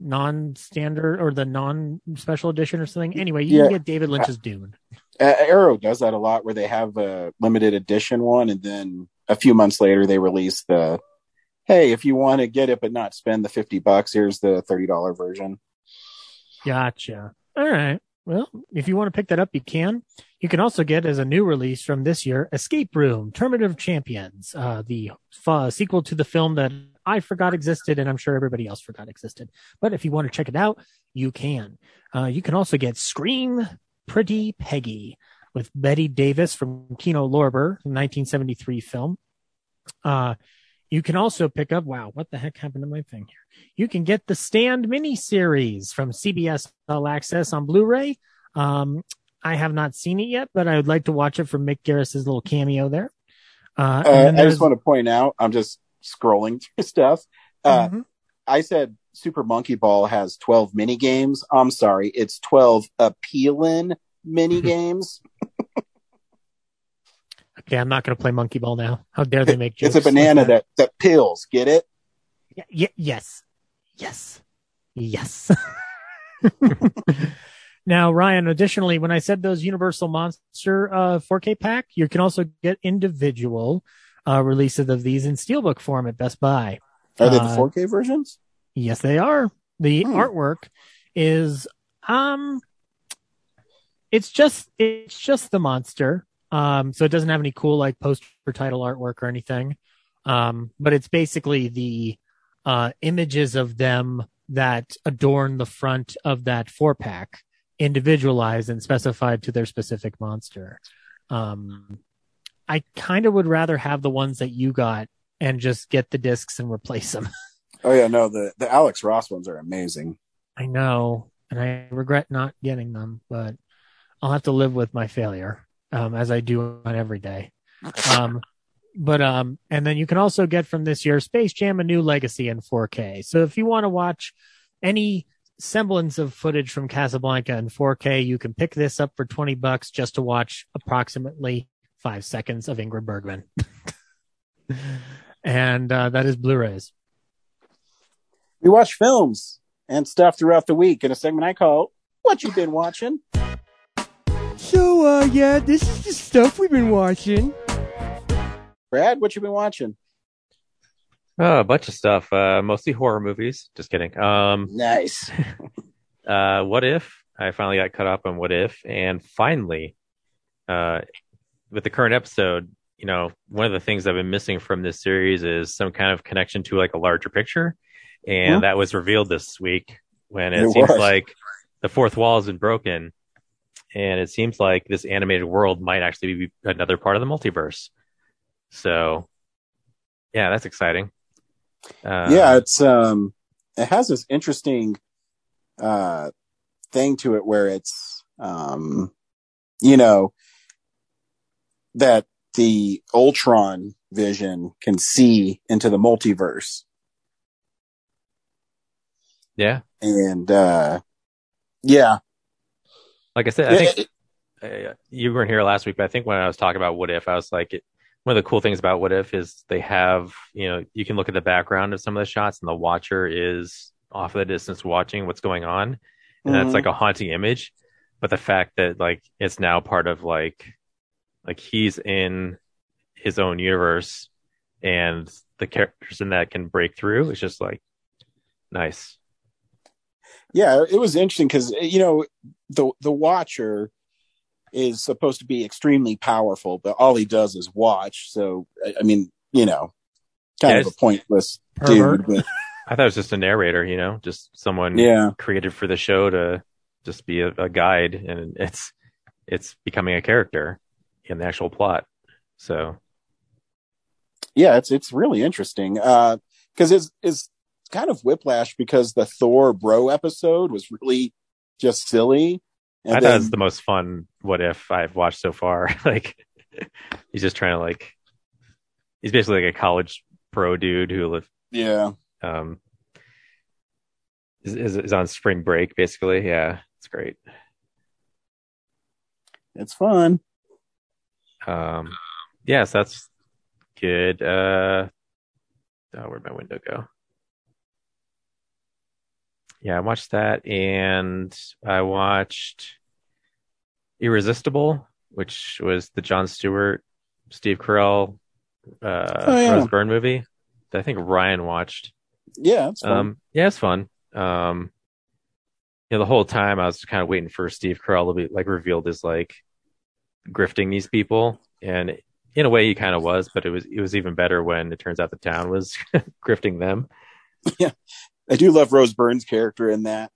non-standard or the non-special edition or something. Anyway, you Yeah. can get David Lynch's Dune. Uh, Arrow does that a lot, where they have a limited edition one, and then a few months later they release the. Hey, if you want to get it but not spend the fifty bucks, here's the thirty dollar version. Gotcha. All right. Well, if you want to pick that up, you can. You can also get as a new release from this year, Escape Room: of Champions, uh, the uh, sequel to the film that I forgot existed, and I'm sure everybody else forgot existed. But if you want to check it out, you can. Uh, you can also get Scream Pretty Peggy with Bette Davis from Kino Lorber, 1973 film. Uh, you can also pick up, wow, what the heck happened to my thing here? You can get the Stand miniseries from CBS All Access on Blu-ray. Um, I have not seen it yet, but I would like to watch it for Mick Garris's little cameo there. Uh, and Uh, I just want to point out, I'm just scrolling through stuff. Uh, Mhm. I said Super Monkey Ball has 12 mini games. I'm sorry, it's 12 appealing mini games. okay, I'm not going to play Monkey Ball now. How dare they make jokes? it's a banana like that that pills. Get it? Y- y- yes, yes, yes. now, Ryan, additionally, when I said those Universal Monster uh, 4K pack, you can also get individual uh, releases of these in steelbook form at Best Buy. Are they the Uh, 4K versions? Yes, they are. The Hmm. artwork is um it's just it's just the monster. Um so it doesn't have any cool like poster title artwork or anything. Um but it's basically the uh images of them that adorn the front of that four pack individualized and specified to their specific monster. Um I kind of would rather have the ones that you got and just get the discs and replace them. Oh yeah, no, the the Alex Ross ones are amazing. I know, and I regret not getting them, but I'll have to live with my failure, um, as I do on every day. Um, but um, and then you can also get from this year Space Jam: A New Legacy in 4K. So if you want to watch any semblance of footage from Casablanca in 4K, you can pick this up for 20 bucks just to watch approximately five seconds of Ingrid Bergman. and uh, that is Blu-rays. We watch films and stuff throughout the week in a segment I call "What You Been Watching." So, uh, yeah, this is the stuff we've been watching. Brad, what you been watching? Oh, a bunch of stuff. Uh, mostly horror movies. Just kidding. Um, Nice. uh, What If? I finally got caught up on What If, and finally, uh, with the current episode, you know, one of the things I've been missing from this series is some kind of connection to like a larger picture, and that was revealed this week when it, It seems was. like the fourth wall has been broken, and it seems like this animated world might actually be another part of the multiverse. So, yeah, that's exciting. Uh, yeah, it's um, it has this interesting uh thing to it where it's um, you know, that the Ultron vision can see into the multiverse, yeah. and uh, yeah, Like I said, I Yeah, think uh, you weren't here last week, but I think when I was talking about what if, I was like, it, one of the cool things about what if is they have, you know, you can look at the background of some of the shots, and the watcher is off of the distance watching what's going on, and that's Mhm. like a haunting image. But the fact that like it's now part of like, like he's in his own universe, and the characters in that can break through. is just like nice. Yeah, it was interesting because eh, you know the the Watcher is supposed to be extremely powerful, but all he does is watch. So I, I mean, you know, kind Yeah, of a pointless Pervert. dude. But I thought it was just a narrator, you know, just someone yeah, created for the show to just be a, a guide and it's it's becoming a character in the actual plot so yeah, it's it's really interesting uh, because it's it's kind of whiplash because the Thor bro episode was really just silly. And i then, thought the most fun what if i've watched so far. Like he's just trying to like he's basically like a college pro dude who live yeah, um is, is, is on spring break basically. Yeah it's great. It's fun. um yes that's good. Uh oh, where'd my window go yeah i watched that and i watched irresistible which was the jon stewart steve carell uh Oh, yeah. Rose Byrne movie that i think ryan watched Yeah, it's fun. um yeah it's fun um you know the whole time i was kind of waiting for steve carell to be like revealed as like grifting these people and in a way he kind of was but it was it was even better when it turns out the town was grifting them I do love Rose Byrne's character in that.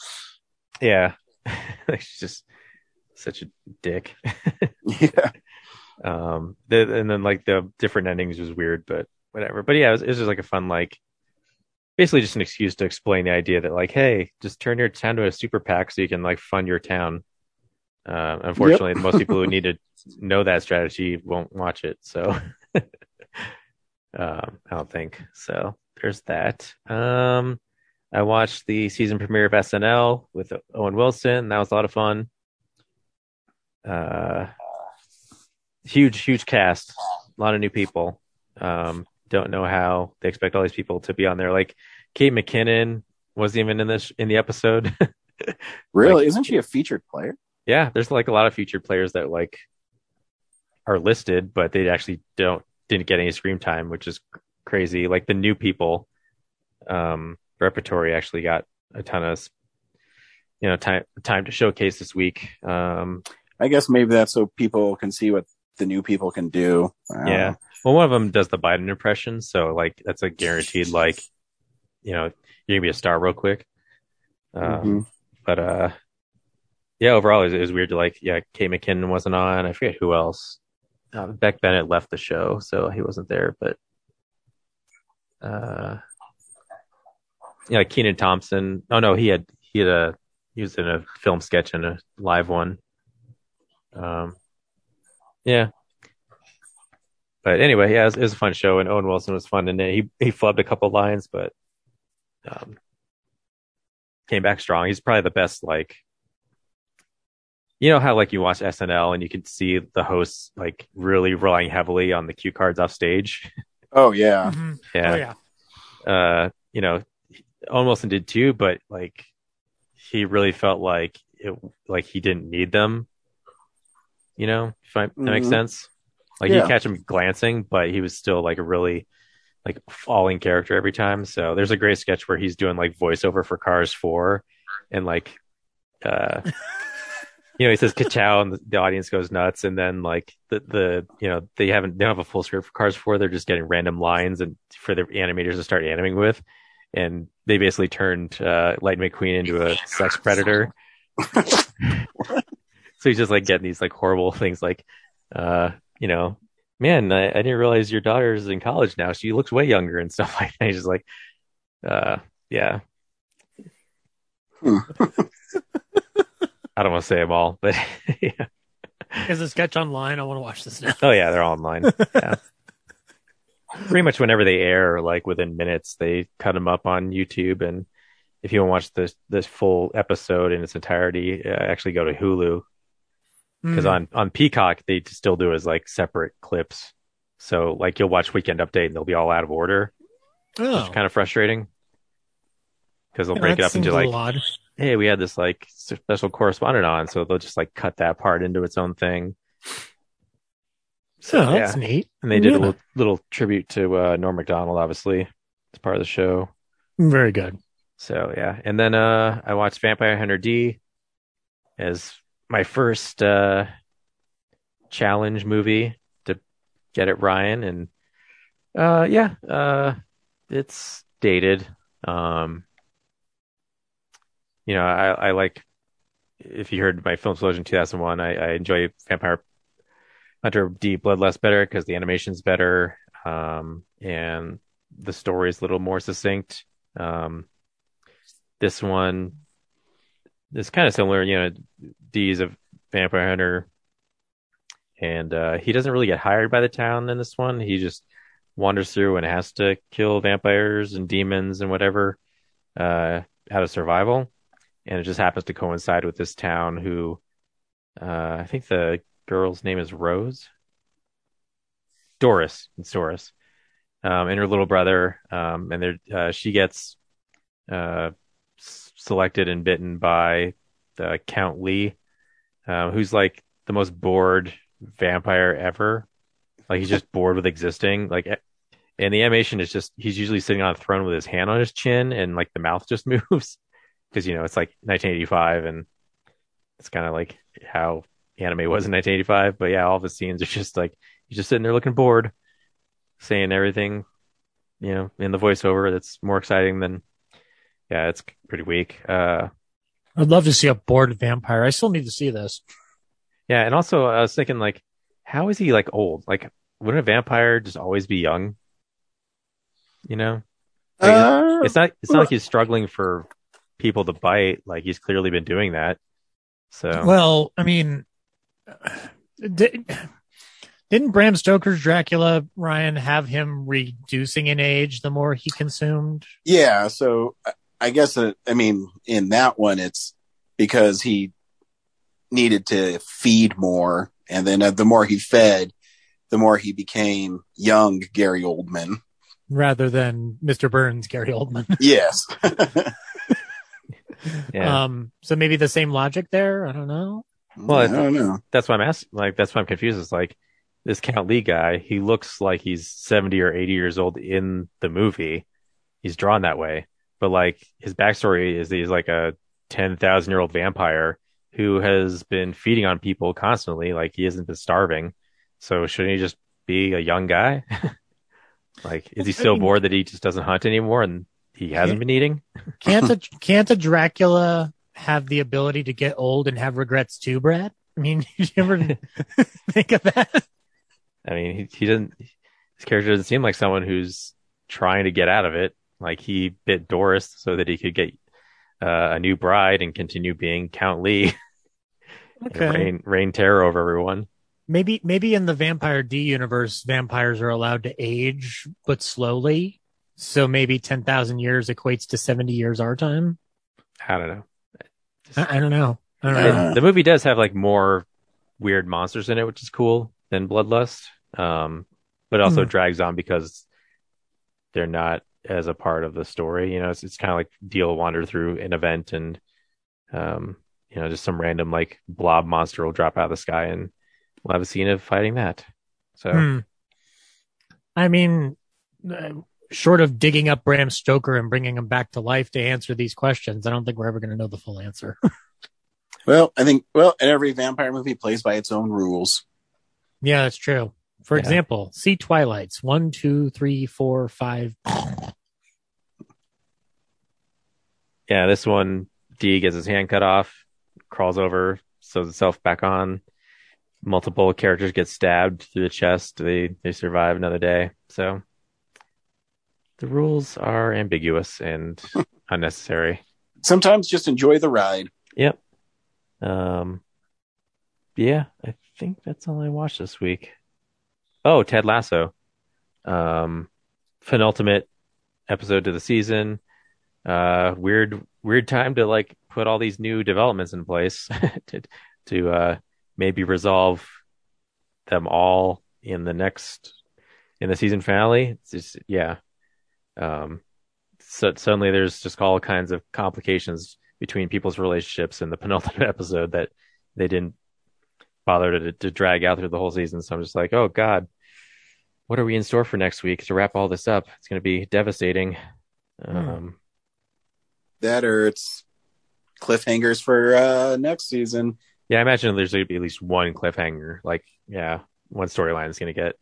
yeah. She's just such a dick. Yeah, um the, and then like the different endings was weird but whatever. But yeah it was, it was just like a fun like basically just an excuse to explain the idea that like hey just turn your town to a super PAC so you can like fund your town. Uh, unfortunately most people who need to know that strategy won't watch it so. Um i don't think so there's that. Um i watched the season premiere of snl with owen wilson. That was a lot of fun. Uh huge huge cast. A lot of new people. Um don't know how they expect all these people to be on there. Like kate mckinnon wasn't even in this in the episode. Really? Like- Isn't she a featured player? Yeah, there's like a lot of featured players that like are listed, but they actually don't didn't get any screen time, which is crazy. Like the new people, um, repertory actually got a ton of you know time time to showcase this week. Um, I guess maybe that's so people can see what the new people can do. Don't Yeah. Well, one of them does the Biden impression, so like that's a guaranteed like, you know, you're gonna be a star real quick. Um, Mhm. But uh, yeah, overall it was, it was weird to like, yeah, Kate McKinnon wasn't on. I forget who else. Uh, Beck Bennett left the show, so he wasn't there. But uh, yeah, Kenan Thompson. Oh no, he had he had a he was in a film sketch and a live one. Um, yeah. But anyway, yeah, it was, it was a fun show, and Owen Wilson was fun, and he he flubbed a couple lines, but um, came back strong. He's probably the best. Like, you know how like you watch SNL and you can see the hosts like really relying heavily on the cue cards off stage. Oh yeah. Mhm. yeah, Oh yeah. uh, you know, Owen Wilson did too, but like he really felt like it, like he didn't need them. You know, if I, that makes Mhm. sense. Like Yeah. you catch him glancing, but he was still like a really like falling character every time. So there's a great sketch where he's doing like voiceover for Cars Four, and like, uh, you know, he says "Kachow" and the, the audience goes nuts, and then like the the you know they haven't they don't have a full script for Cars Four. They're just getting random lines and for the animators to start animating with, and they basically turned uh, Lightning McQueen into a sex predator. so he's just like getting these like horrible things like, uh, you know, man, I, I didn't realize your daughter's in college now. She looks way younger and stuff like that. He's just like, uh, yeah. Hmm. I don't want to say them all, but yeah. Is the sketch online? I want to watch this now. Oh yeah, they're all online. Yeah. Pretty much whenever they air, like within minutes, they cut them up on YouTube. And if you want to watch this this full episode in its entirety, uh, actually go to Hulu because Mm. on on Peacock they still do it as like separate clips. So like you'll watch Weekend Update and they'll be all out of order, which oh, is kind of frustrating because they'll Yeah, break it up into like, odd. Hey, we had this like special correspondent on, so they'll just like cut that part into its own thing. So that's neat. And they did Yeah. a little, little tribute to uh, Norm Macdonald, obviously, as part of the show. Very good. So yeah, and then uh, I watched Vampire Hunter D as my first uh, challenge movie to get it Ryan, and uh, yeah, uh, it's dated. Um, you know, I, I like if you heard my film explosion 2001, I, I enjoy Vampire Hunter D Bloodlust better because the animation's better, um, and the story is a little more succinct. Um, this one is kind of similar. You know, D is a vampire hunter, and uh, he doesn't really get hired by the town in this one. He just wanders through and has to kill vampires and demons and whatever uh, out of survival. And it just happens to coincide with this town who uh, I think the girl's name is Rose. Doris. It's Doris. Um, and her little brother. Um, and uh, she gets uh, selected and bitten by the Count Lee, uh, who's like the most bored vampire ever. Like he's just bored with existing. Like, and the animation is just he's usually sitting on a throne with his hand on his chin, and like the mouth just moves because you know it's like 1985, and it's kind of like how anime was in 1985. But yeah, all the scenes are just like he's just sitting there looking bored, saying everything, you know, in the voiceover that's more exciting than yeah, it's pretty weak. Uh, I'd love to see a bored vampire. I still need to see this. yeah, and also I was thinking like, how is he like old? Like, wouldn't a vampire just always be young? You know, Like, Uh, it's not. It's not like he's struggling for people to bite. Like he's clearly been doing that. So Well, I mean, did, didn't Bram Stoker's Dracula Ryan have him reducing in age the more he consumed? yeah. So I- I guess uh, I mean in that one it's because he needed to feed more, and then uh, the more he fed, the more he became young Gary Oldman. rather than Mr. Burns, Gary Oldman. Yes. Yeah. Um, so maybe the same logic there. I don't know. Well, I don't know. that's why I'm asking. Like, that's why I'm confused. It's like this Count Lee guy. He looks like he's 70 or 80 years old in the movie. He's drawn that way, but like his backstory is he's like a 10,000 year old vampire who has been feeding on people constantly. Like he hasn't been starving. So shouldn't he just be a young guy? like, is he I so mean- bored that he just doesn't hunt anymore and he hasn't been eating? Can't a, can't a Dracula have the ability to get old and have regrets too, Brad? I mean, did you ever think of that? I mean, he, he doesn't, his character doesn't seem like someone who's trying to get out of it. Like he bit Doris so that he could get uh, a new bride and continue being Count Lee and reign, reign terror over everyone. Maybe maybe in the Vampire D universe, vampires are allowed to age, but slowly. So maybe ten thousand years equates to seventy years our time. I don't know. I, I don't know. I don't know. The movie does have like more weird monsters in it, which is cool than Bloodlust. Um, but also Hmm. drags on because they're not as a part of the story. You know, it's, it's kind of like Deal wander through an event and, um, you know, just some random like blob monster will drop out of the sky and we'll have a scene of fighting that. So Hmm. I mean, uh, short of digging up Bram Stoker and bringing him back to life to answer these questions, I don't think we're ever going to know the full answer. Well, I think well, and every vampire movie plays by its own rules. yeah, that's true. For Yeah. example, see Twilights one, two, three, four, five. yeah, this one, D gets his hand cut off, crawls over, sews himself back on. Multiple characters get stabbed through the chest. They they survive another day. So the rules are ambiguous and unnecessary. Sometimes just enjoy the ride. Yep. Um. Yeah, I think that's all I watched this week. Oh, Ted Lasso. Um, penultimate episode to the season. Uh, weird, weird time to like put all these new developments in place to to uh maybe resolve them all in the next in the season finale. It's just yeah. Um, so suddenly there's just all kinds of complications between people's relationships in the penultimate episode that they didn't bother to, to drag out through the whole season. So I'm just like, oh God, what are we in store for next week to wrap all this up? It's going to be devastating. Um, That or it's cliffhangers for uh next season. yeah, I imagine there's going to be at least one cliffhanger. Like, yeah, one storyline is going to get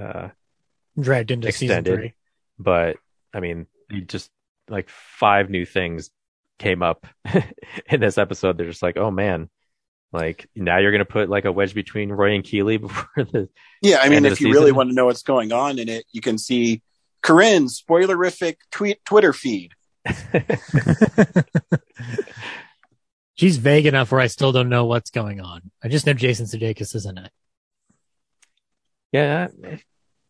uh, Dragged into season three. But I mean, you just like five new things came up in this episode. They're just like, oh man, like now you're gonna put like a wedge between Roy and Keeley before the Yeah, I mean, if the you really want to know what's going on in it, you can see Corinne's spoilerific tweet Twitter feed. She's vague enough where I still don't know what's going on. I just know Jason Sudeikis is in it. yeah.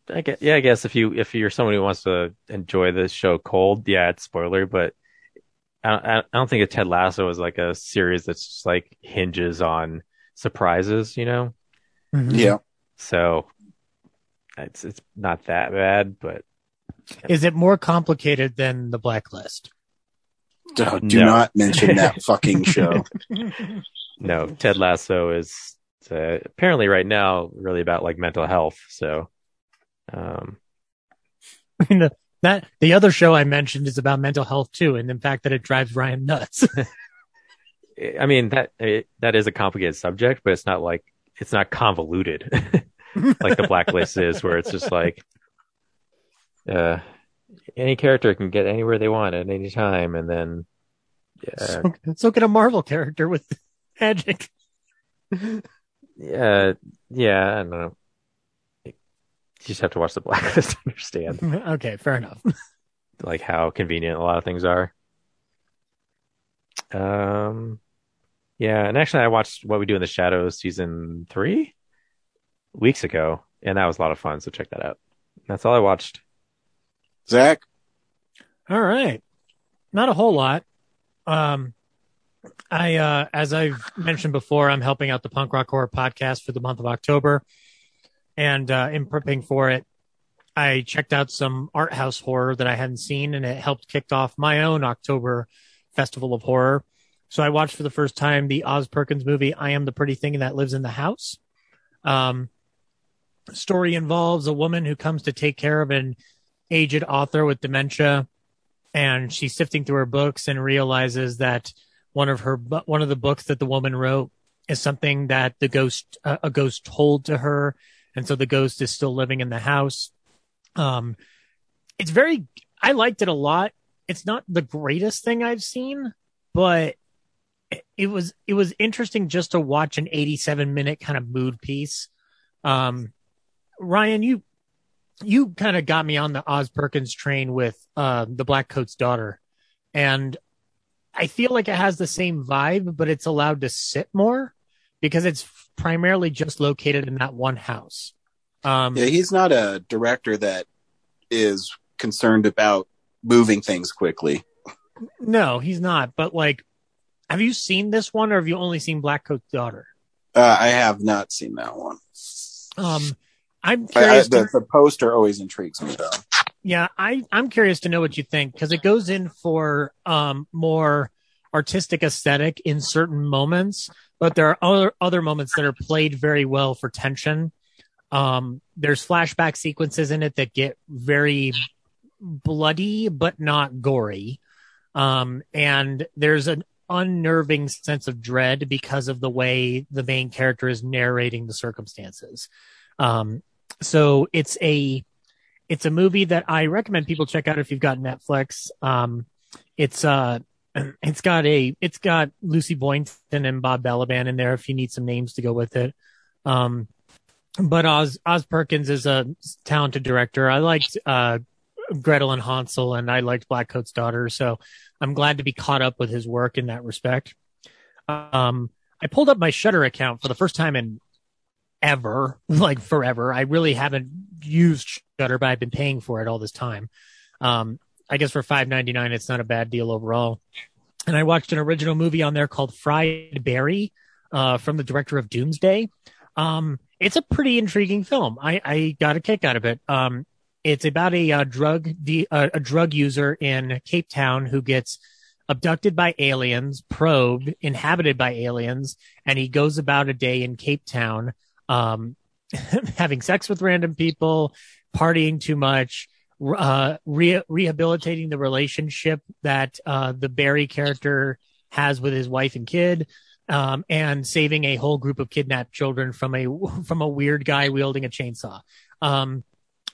I- I guess, yeah, I guess if you if you're someone who wants to enjoy the show cold, yeah, it's spoiler, but I don't, I don't think a Ted Lasso is like a series that's just like hinges on surprises, you know. Yeah. So it's it's not that bad, but Is it more complicated than the blacklist? Oh, do No. not mention that fucking show. no, Ted Lasso is uh, apparently right now really about like mental health. So, um, I mean, the, that the other show I mentioned is about mental health too, and the fact that it drives Ryan nuts. I mean that it, that is a complicated subject, but it's not like it's not convoluted like the blacklist is, where it's just like uh, any character can get anywhere they want at any time, and then yeah, so, so can a Marvel character with magic. yeah, yeah, I don't know. You just have to watch the blacklist to understand. okay, fair enough. like how convenient a lot of things are. Um, yeah, and actually, I watched What We Do in the Shadows season three weeks ago, and that was a lot of fun. So check that out. That's all I watched. Zach, All right. Not a whole lot. Um, I, uh, as I've mentioned before, I'm helping out the Punk Rock Horror podcast for the month of October. And, uh, in prepping for it, I checked out some art house horror that I hadn't seen and it helped kick off my own October Festival of Horror. So I watched for the first time the Oz Perkins movie, I Am the Pretty Thing That Lives in the House. Um, story involves a woman who comes to take care of an aged author with dementia and she's sifting through her books and realizes that one of her one of the books that the woman wrote is something that the ghost uh, a ghost told to her and so the ghost is still living in the house. Um it's very i liked it a lot. It's not the greatest thing i've seen but it was it was interesting just to watch an 87 minute kind of mood piece. Um ryan you you kind of got me on the oz perkins train with uh the black coat's daughter. And i feel like it has the same vibe but it's allowed to sit more because it's primarily just located in that one house um Yeah, he's not a director that is concerned about moving things quickly. no he's not but like have you seen this one or have you only seen black coat's daughter Uh, I have not seen that one. um i'm I, I, curious to- the, the poster always intrigues me though. Yeah, I I'm curious to know what you think because it goes in for um more artistic aesthetic in certain moments, but there are other other moments that are played very well for tension. Um, there's flashback sequences in it that get very bloody but not gory. Um, and there's an unnerving sense of dread because of the way the main character is narrating the circumstances. Um, so it's a it's a movie that I recommend people check out if you've got Netflix. Um, it's uh, it's got a it's got Lucy Boynton and Bob Balaban in there if you need some names to go with it. Um, but Oz Oz Perkins is a talented director. I liked uh, Gretel and Hansel, and I liked Blackcoat's Daughter, so I'm glad to be caught up with his work in that respect. Um, I pulled up my Shudder account for the first time in ever, like forever. I really haven't used Shudder, but I've been paying for it all this time. Um, I guess for five ninety nine, it's not a bad deal overall. And I watched an original movie on there called Fried Barry, uh, from the director of Doomsday. Um, it's a pretty intriguing film. I, I got a kick out of it. Um, it's about a, uh drug de- uh, a drug user in Cape Town who gets abducted by aliens, probed, inhabited by aliens, and he goes about a day in Cape Town, um, having sex with random people, partying too much, uh, re- rehabilitating the relationship that uh, the Barry character has with his wife and kid, um, and saving a whole group of kidnapped children from a from a weird guy wielding a chainsaw. Um,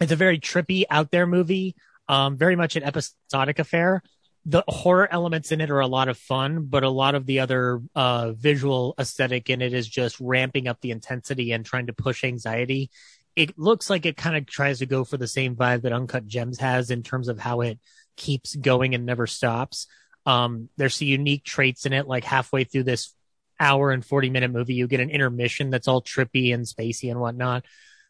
it's a very trippy, out there movie. Um, very much an episodic affair. The horror elements in it are a lot of fun, but a lot of the other uh, visual aesthetic in it is just ramping up the intensity and trying to push anxiety. It looks like it kind of tries to go for the same vibe that Uncut Gems has in terms of how it keeps going and never stops. Um, there's some unique traits in it, like halfway through this hour and 40 minute movie, you get an intermission that's all trippy and spacey and whatnot.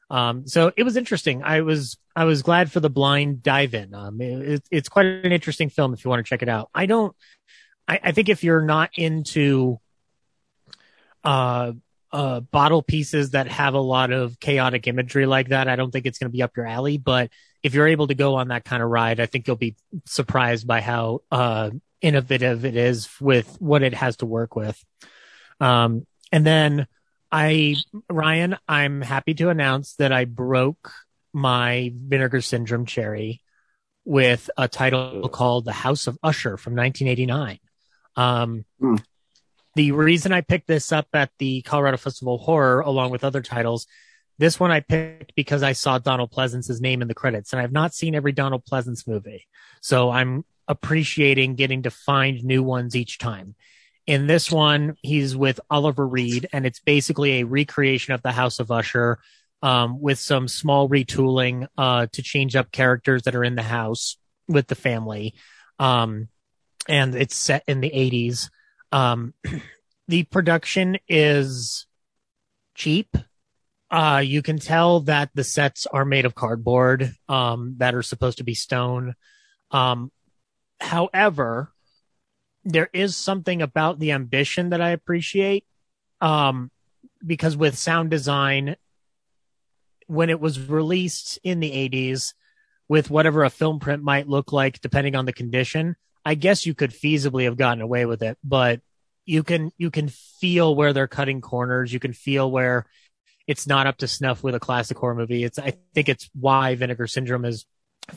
Um, so it was interesting. I was, I was glad for the blind dive in. Um, it, it's quite an interesting film if you want to check it out. I don't, I, I think if you're not into, uh, uh, bottle pieces that have a lot of chaotic imagery like that, I don't think it's going to be up your alley. But if you're able to go on that kind of ride, I think you'll be surprised by how, uh, innovative it is with what it has to work with. Um, and then I, Ryan, I'm happy to announce that I broke my vinegar syndrome cherry with a title called The House of Usher from 1989. Um, Hmm. The reason I picked this up at the Colorado Festival of Horror, along with other titles, this one I picked because I saw Donald Pleasence's name in the credits, and I've not seen every Donald Pleasence movie. So I'm appreciating getting to find new ones each time. In this one, he's with Oliver Reed, and it's basically a recreation of the House of Usher um, with some small retooling uh, to change up characters that are in the house with the family. Um, and it's set in the 80s. Um, the production is cheap. Uh, you can tell that the sets are made of cardboard um, that are supposed to be stone. Um, however, there is something about the ambition that I appreciate. Um, because with sound design, when it was released in the 80s, with whatever a film print might look like, depending on the condition, I guess you could feasibly have gotten away with it, but you can you can feel where they're cutting corners. You can feel where it's not up to snuff with a classic horror movie. It's I think it's why Vinegar Syndrome has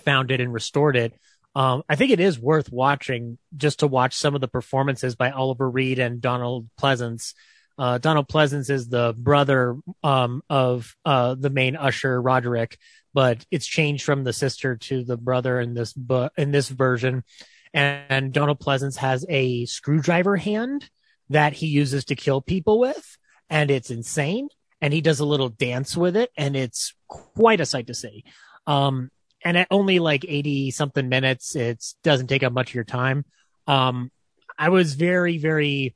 found it and restored it. Um, I think it is worth watching just to watch some of the performances by Oliver Reed and Donald Pleasence. Uh, Donald Pleasence is the brother um, of uh, the main usher Roderick, but it's changed from the sister to the brother in this bu- in this version. And Donald Pleasence has a screwdriver hand that he uses to kill people with, and it's insane. And he does a little dance with it, and it's quite a sight to see. Um, and at only like 80 something minutes, it doesn't take up much of your time. Um, I was very, very,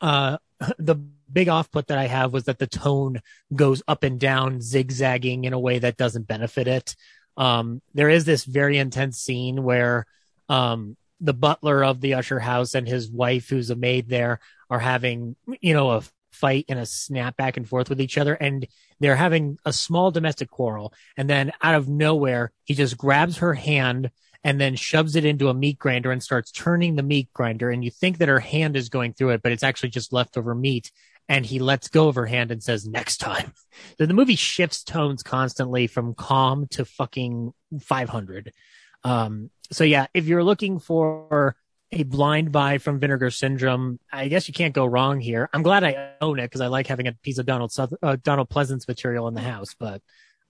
uh, the big off put that I have was that the tone goes up and down, zigzagging in a way that doesn't benefit it. Um, there is this very intense scene where, um, the butler of the usher house and his wife, who's a maid there, are having, you know, a fight and a snap back and forth with each other. And they're having a small domestic quarrel. And then out of nowhere, he just grabs her hand and then shoves it into a meat grinder and starts turning the meat grinder. And you think that her hand is going through it, but it's actually just leftover meat. And he lets go of her hand and says, next time. So the movie shifts tones constantly from calm to fucking 500. Um, so yeah, if you're looking for a blind buy from Vinegar Syndrome, I guess you can't go wrong here. I'm glad I own it because I like having a piece of Donald uh, Donald Pleasence material in the house, but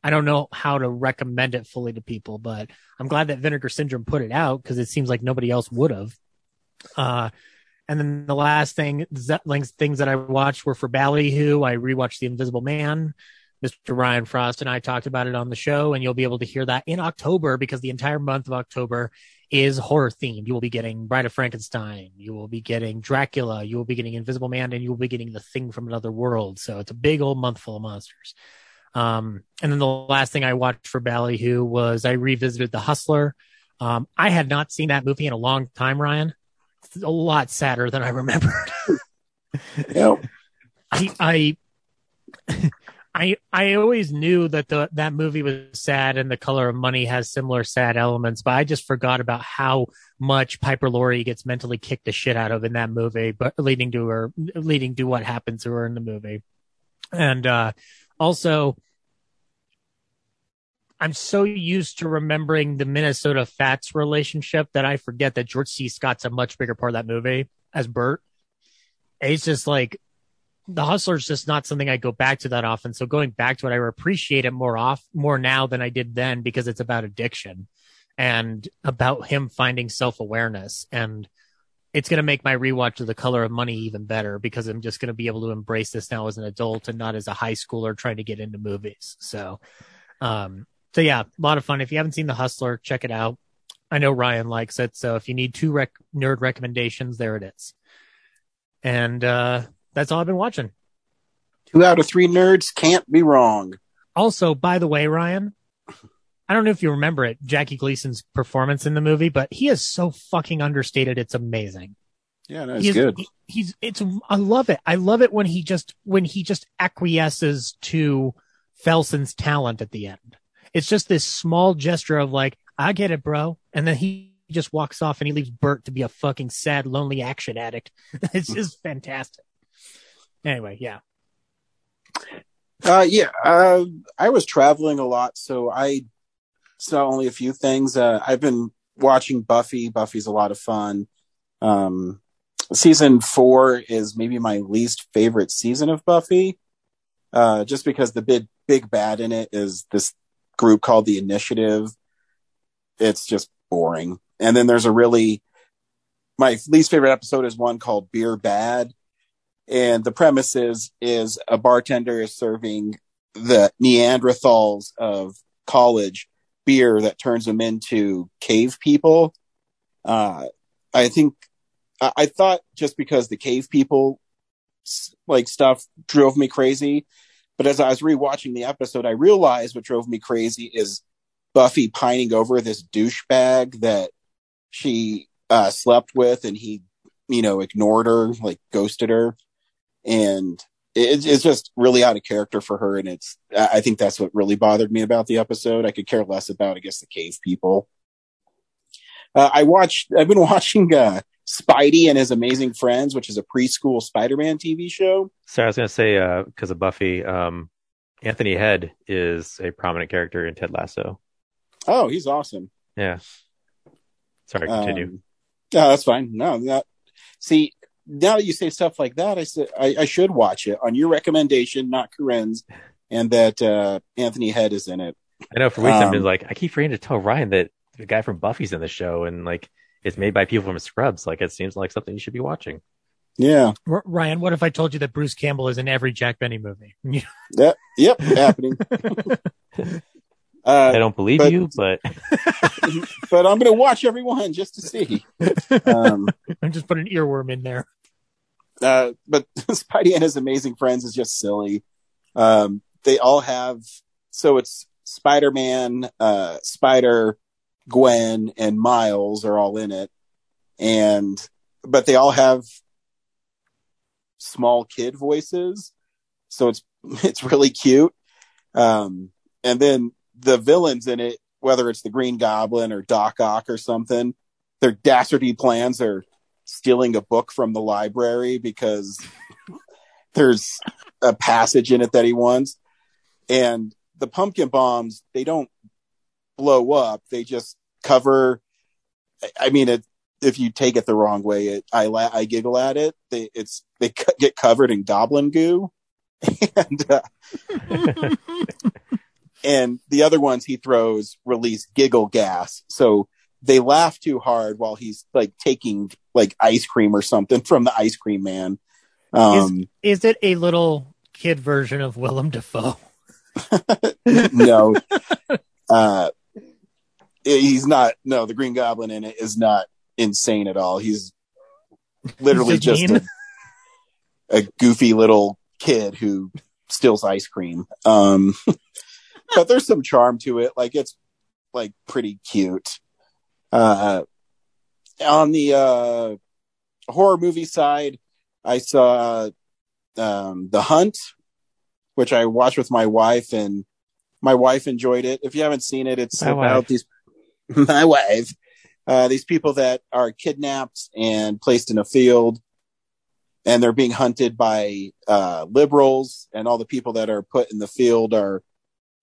I don't know how to recommend it fully to people. But I'm glad that Vinegar Syndrome put it out because it seems like nobody else would have. Uh, and then the last thing, things that I watched were for Ballyhoo. I rewatched The Invisible Man. Mr. Ryan Frost and I talked about it on the show, and you'll be able to hear that in October because the entire month of October is horror themed. You will be getting Bride of Frankenstein, you will be getting Dracula, you will be getting Invisible Man, and you will be getting The Thing from Another World. So it's a big old month full of monsters. Um, and then the last thing I watched for Ballyhoo was I revisited The Hustler. Um, I had not seen that movie in a long time, Ryan. It's a lot sadder than I remembered. yep. I, I I I always knew that the that movie was sad and the color of money has similar sad elements, but I just forgot about how much Piper Laurie gets mentally kicked the shit out of in that movie, but leading to her leading to what happens to her in the movie. And uh also I'm so used to remembering the Minnesota Fats relationship that I forget that George C. Scott's a much bigger part of that movie as Bert. It's just like the hustler is just not something I go back to that often. So going back to it, I appreciate it more off more now than I did then because it's about addiction and about him finding self awareness. And it's going to make my rewatch of The Color of Money even better because I'm just going to be able to embrace this now as an adult and not as a high schooler trying to get into movies. So, um, so yeah, a lot of fun. If you haven't seen The Hustler, check it out. I know Ryan likes it. So if you need two rec- nerd recommendations, there it is. And, uh, that's all I've been watching. Two out of three nerds can't be wrong. Also, by the way, Ryan, I don't know if you remember it, Jackie Gleason's performance in the movie, but he is so fucking understated. It's amazing. Yeah, that's he's, good. He's, it's, I love it. I love it when he just, when he just acquiesces to Felson's talent at the end. It's just this small gesture of like, I get it, bro. And then he just walks off and he leaves Bert to be a fucking sad, lonely action addict. it's just fantastic anyway, yeah. Uh, yeah, uh, I was traveling a lot, so I saw only a few things. Uh, I've been watching Buffy. Buffy's a lot of fun. Um, season four is maybe my least favorite season of Buffy, uh, just because the big big bad in it is this group called the Initiative. It's just boring. And then there's a really my least favorite episode is one called Beer Bad, and the premise is, is a bartender is serving the Neanderthals of college beer that turns them into cave people. Uh, I think, I, I thought just because the cave people like stuff drove me crazy. But as I was rewatching the episode, I realized what drove me crazy is Buffy pining over this douchebag that she uh, slept with and he, you know, ignored her, like ghosted her and it, it's just really out of character for her. And it's, I think that's what really bothered me about the episode. I could care less about, I guess, the cave people. Uh, I watched. I've been watching uh, Spidey and His Amazing Friends, which is a preschool Spider-Man TV show. So I was going to say, because of Buffy, um, Anthony Head is a prominent character in Ted Lasso. Oh, he's awesome. Yeah. Sorry, continue. Um, no, that's fine. No, not. See, now that you say stuff like that, I said I, I should watch it on your recommendation, not Karen's, and that uh, Anthony Head is in it. I know for weeks I've Um, been like, I keep forgetting to tell Ryan that the guy from Buffy's in the show, and like it's made by people from Scrubs. Like it seems like something you should be watching. Yeah. R- Ryan, what if I told you that Bruce Campbell is in every Jack Benny movie? Yep. Yep. happening. I uh, don't believe but- you, but but I'm going to watch everyone just to see. Um, and just put an earworm in there. Uh, but Spidey and his amazing friends is just silly. Um, they all have so it's Spider Man, uh, Spider, Gwen, and Miles are all in it, and but they all have small kid voices, so it's it's really cute. Um, and then the villains in it, whether it's the Green Goblin or Doc Ock or something, their dastardly plans are stealing a book from the library because there's a passage in it that he wants. And the pumpkin bombs, they don't blow up. They just cover. I- mean, it, if you take it the wrong way, it, I, la- I giggle at it. They, it's, they co- get covered in goblin goo. and, uh, and the other ones he throws release giggle gas. So they laugh too hard while he's like taking like ice cream or something from the ice cream man. Um, Is it a little kid version of Willem Dafoe? no, uh, he's not. No, the Green Goblin in it is not insane at all. He's literally He's just just a, a goofy little kid who steals ice cream. Um, but there's some charm to it. Like it's like pretty cute. Uh, on the uh, horror movie side, I saw um, The Hunt, which I watched with my wife, and my wife enjoyed it. If you haven't seen it, it's My about wife. these my wife, uh, these people that are kidnapped and placed in a field, and they're being hunted by uh, liberals, and all the people that are put in the field are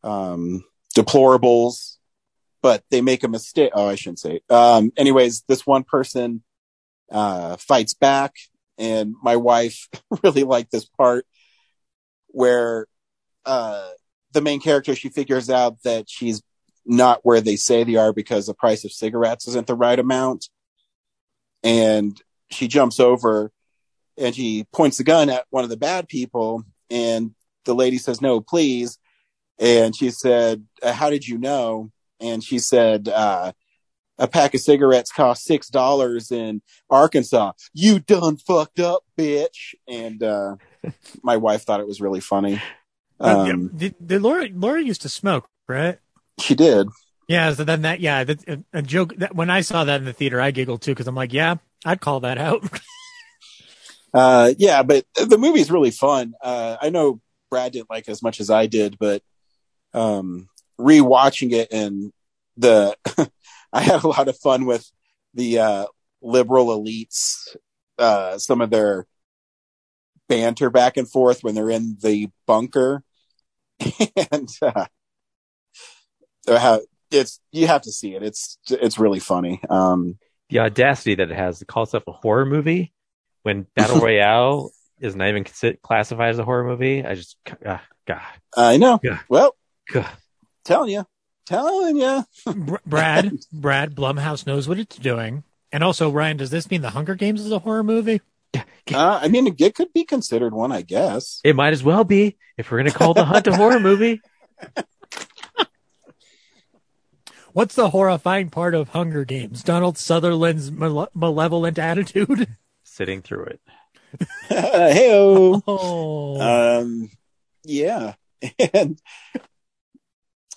um, deplorables, but they make a mistake. Oh, I shouldn't say. Um, anyways, this one person uh, fights back, and my wife really liked this part where uh, the main character she figures out that she's not where they say they are because the price of cigarettes isn't the right amount, and she jumps over and she points the gun at one of the bad people, and the lady says, "No, please." And she said, uh, "How did you know?" And she said, uh, "A pack of cigarettes cost six dollars in Arkansas. You done fucked up, bitch." And uh, my wife thought it was really funny. Um, did, did Laura Laura used to smoke, right? She did. Yeah, so then that yeah, that, a, a joke that when I saw that in the theater, I giggled too because I'm like, yeah, I'd call that out. Uh, yeah, but the movie's really fun. Uh, I know Brad didn't like it as much as I did, but um, rewatching it and the I had a lot of fun with the uh, liberal elites. Uh, some of their banter back and forth when they're in the bunker, and uh, how it's you have to see it. It's it's really funny. Um, the audacity that it has to call itself a horror movie when Battle Royale is not even classified as a horror movie. I just, ah, God, I know. Yeah. Well, God. Telling you, telling you. Br- Brad Brad Blumhouse knows what it's doing, and also Ryan, does this mean the Hunger Games is a horror movie? Uh, I mean, it could be considered one, I guess. It might as well be if we're going to call The Hunt a horror movie. What's the horrifying part of Hunger Games? Donald Sutherland's male- malevolent attitude. Sitting through it. Heyo. Oh, Um, yeah, and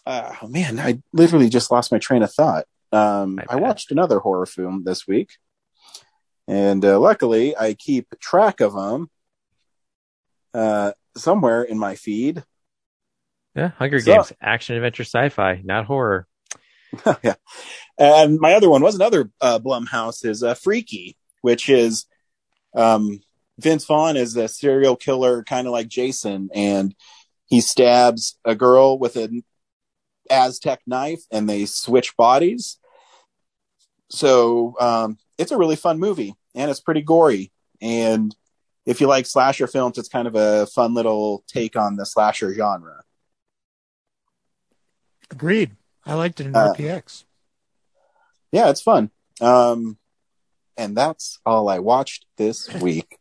uh, oh man, I literally just lost my train of thought. Um, I watched another horror film this week, and uh, luckily, I keep track of them uh, somewhere in my feed. Yeah, Hunger So- Games, action, adventure, sci-fi, not horror. yeah. And my other one was another uh, Blumhouse is uh, Freaky, which is um, Vince Vaughn is a serial killer, kind of like Jason, and he stabs a girl with an Aztec knife, and they switch bodies. So um, it's a really fun movie, and it's pretty gory. And if you like slasher films, it's kind of a fun little take on the slasher genre. Agreed. I liked it in Uh, RPX. Yeah, it's fun. Um, and that's all I watched this week.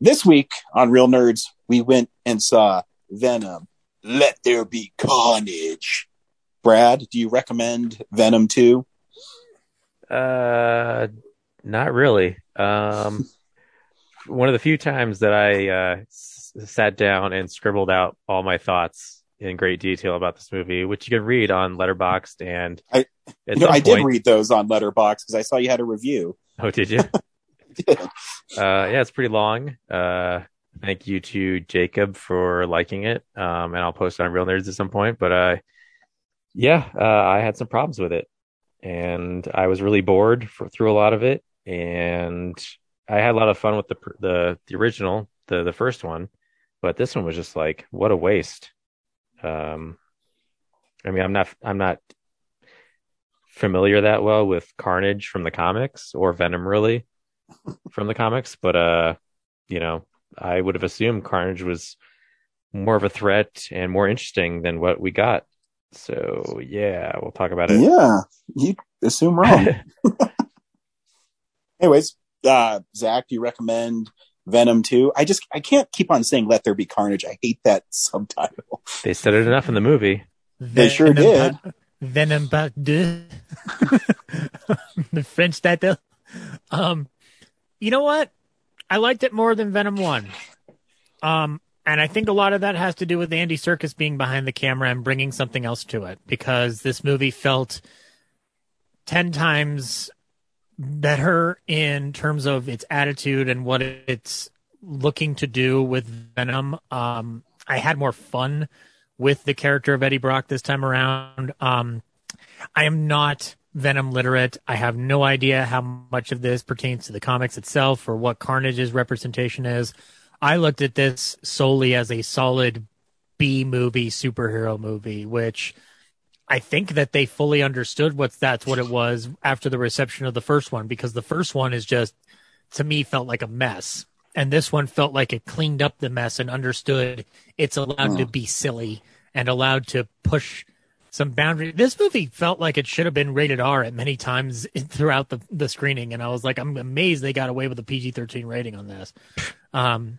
this week on Real Nerds, we went and saw Venom. Let there be carnage. Brad, do you recommend Venom 2? Uh, not really. Um, one of the few times that I uh, s- sat down and scribbled out all my thoughts in great detail about this movie, which you can read on Letterboxd and I- You know, I did read those on Letterboxd because I saw you had a review. Oh, did you? did. Uh, yeah, it's pretty long. Uh, thank you to Jacob for liking it. Um, and I'll post on Real Nerds at some point. But uh, yeah, uh, I had some problems with it, and I was really bored for, through a lot of it. And I had a lot of fun with the the the original, the the first one, but this one was just like, what a waste. Um, I mean, I'm not I'm not familiar that well with Carnage from the comics or Venom really from the comics, but uh, you know, I would have assumed Carnage was more of a threat and more interesting than what we got. So yeah, we'll talk about it. Yeah, you assume wrong. Anyways, uh, Zach, do you recommend Venom 2? I just, I can't keep on saying Let There Be Carnage. I hate that subtitle. they said it enough in the movie. They sure did. Venom ba- de. the French title. Um, you know what? I liked it more than Venom One. Um, and I think a lot of that has to do with Andy Serkis being behind the camera and bringing something else to it because this movie felt ten times better in terms of its attitude and what it's looking to do with Venom. Um, I had more fun with the character of Eddie Brock this time around. Um, I am not Venom literate. I have no idea how much of this pertains to the comics itself or what Carnage's representation is. I looked at this solely as a solid B movie superhero movie, which I think that they fully understood what that's what it was after the reception of the first one, because the first one is just to me felt like a mess. And this one felt like it cleaned up the mess and understood it's allowed to mm. be silly and allowed to push some boundary. This movie felt like it should have been rated R at many times throughout the, the screening. And I was like, I'm amazed they got away with a PG 13 rating on this. Um,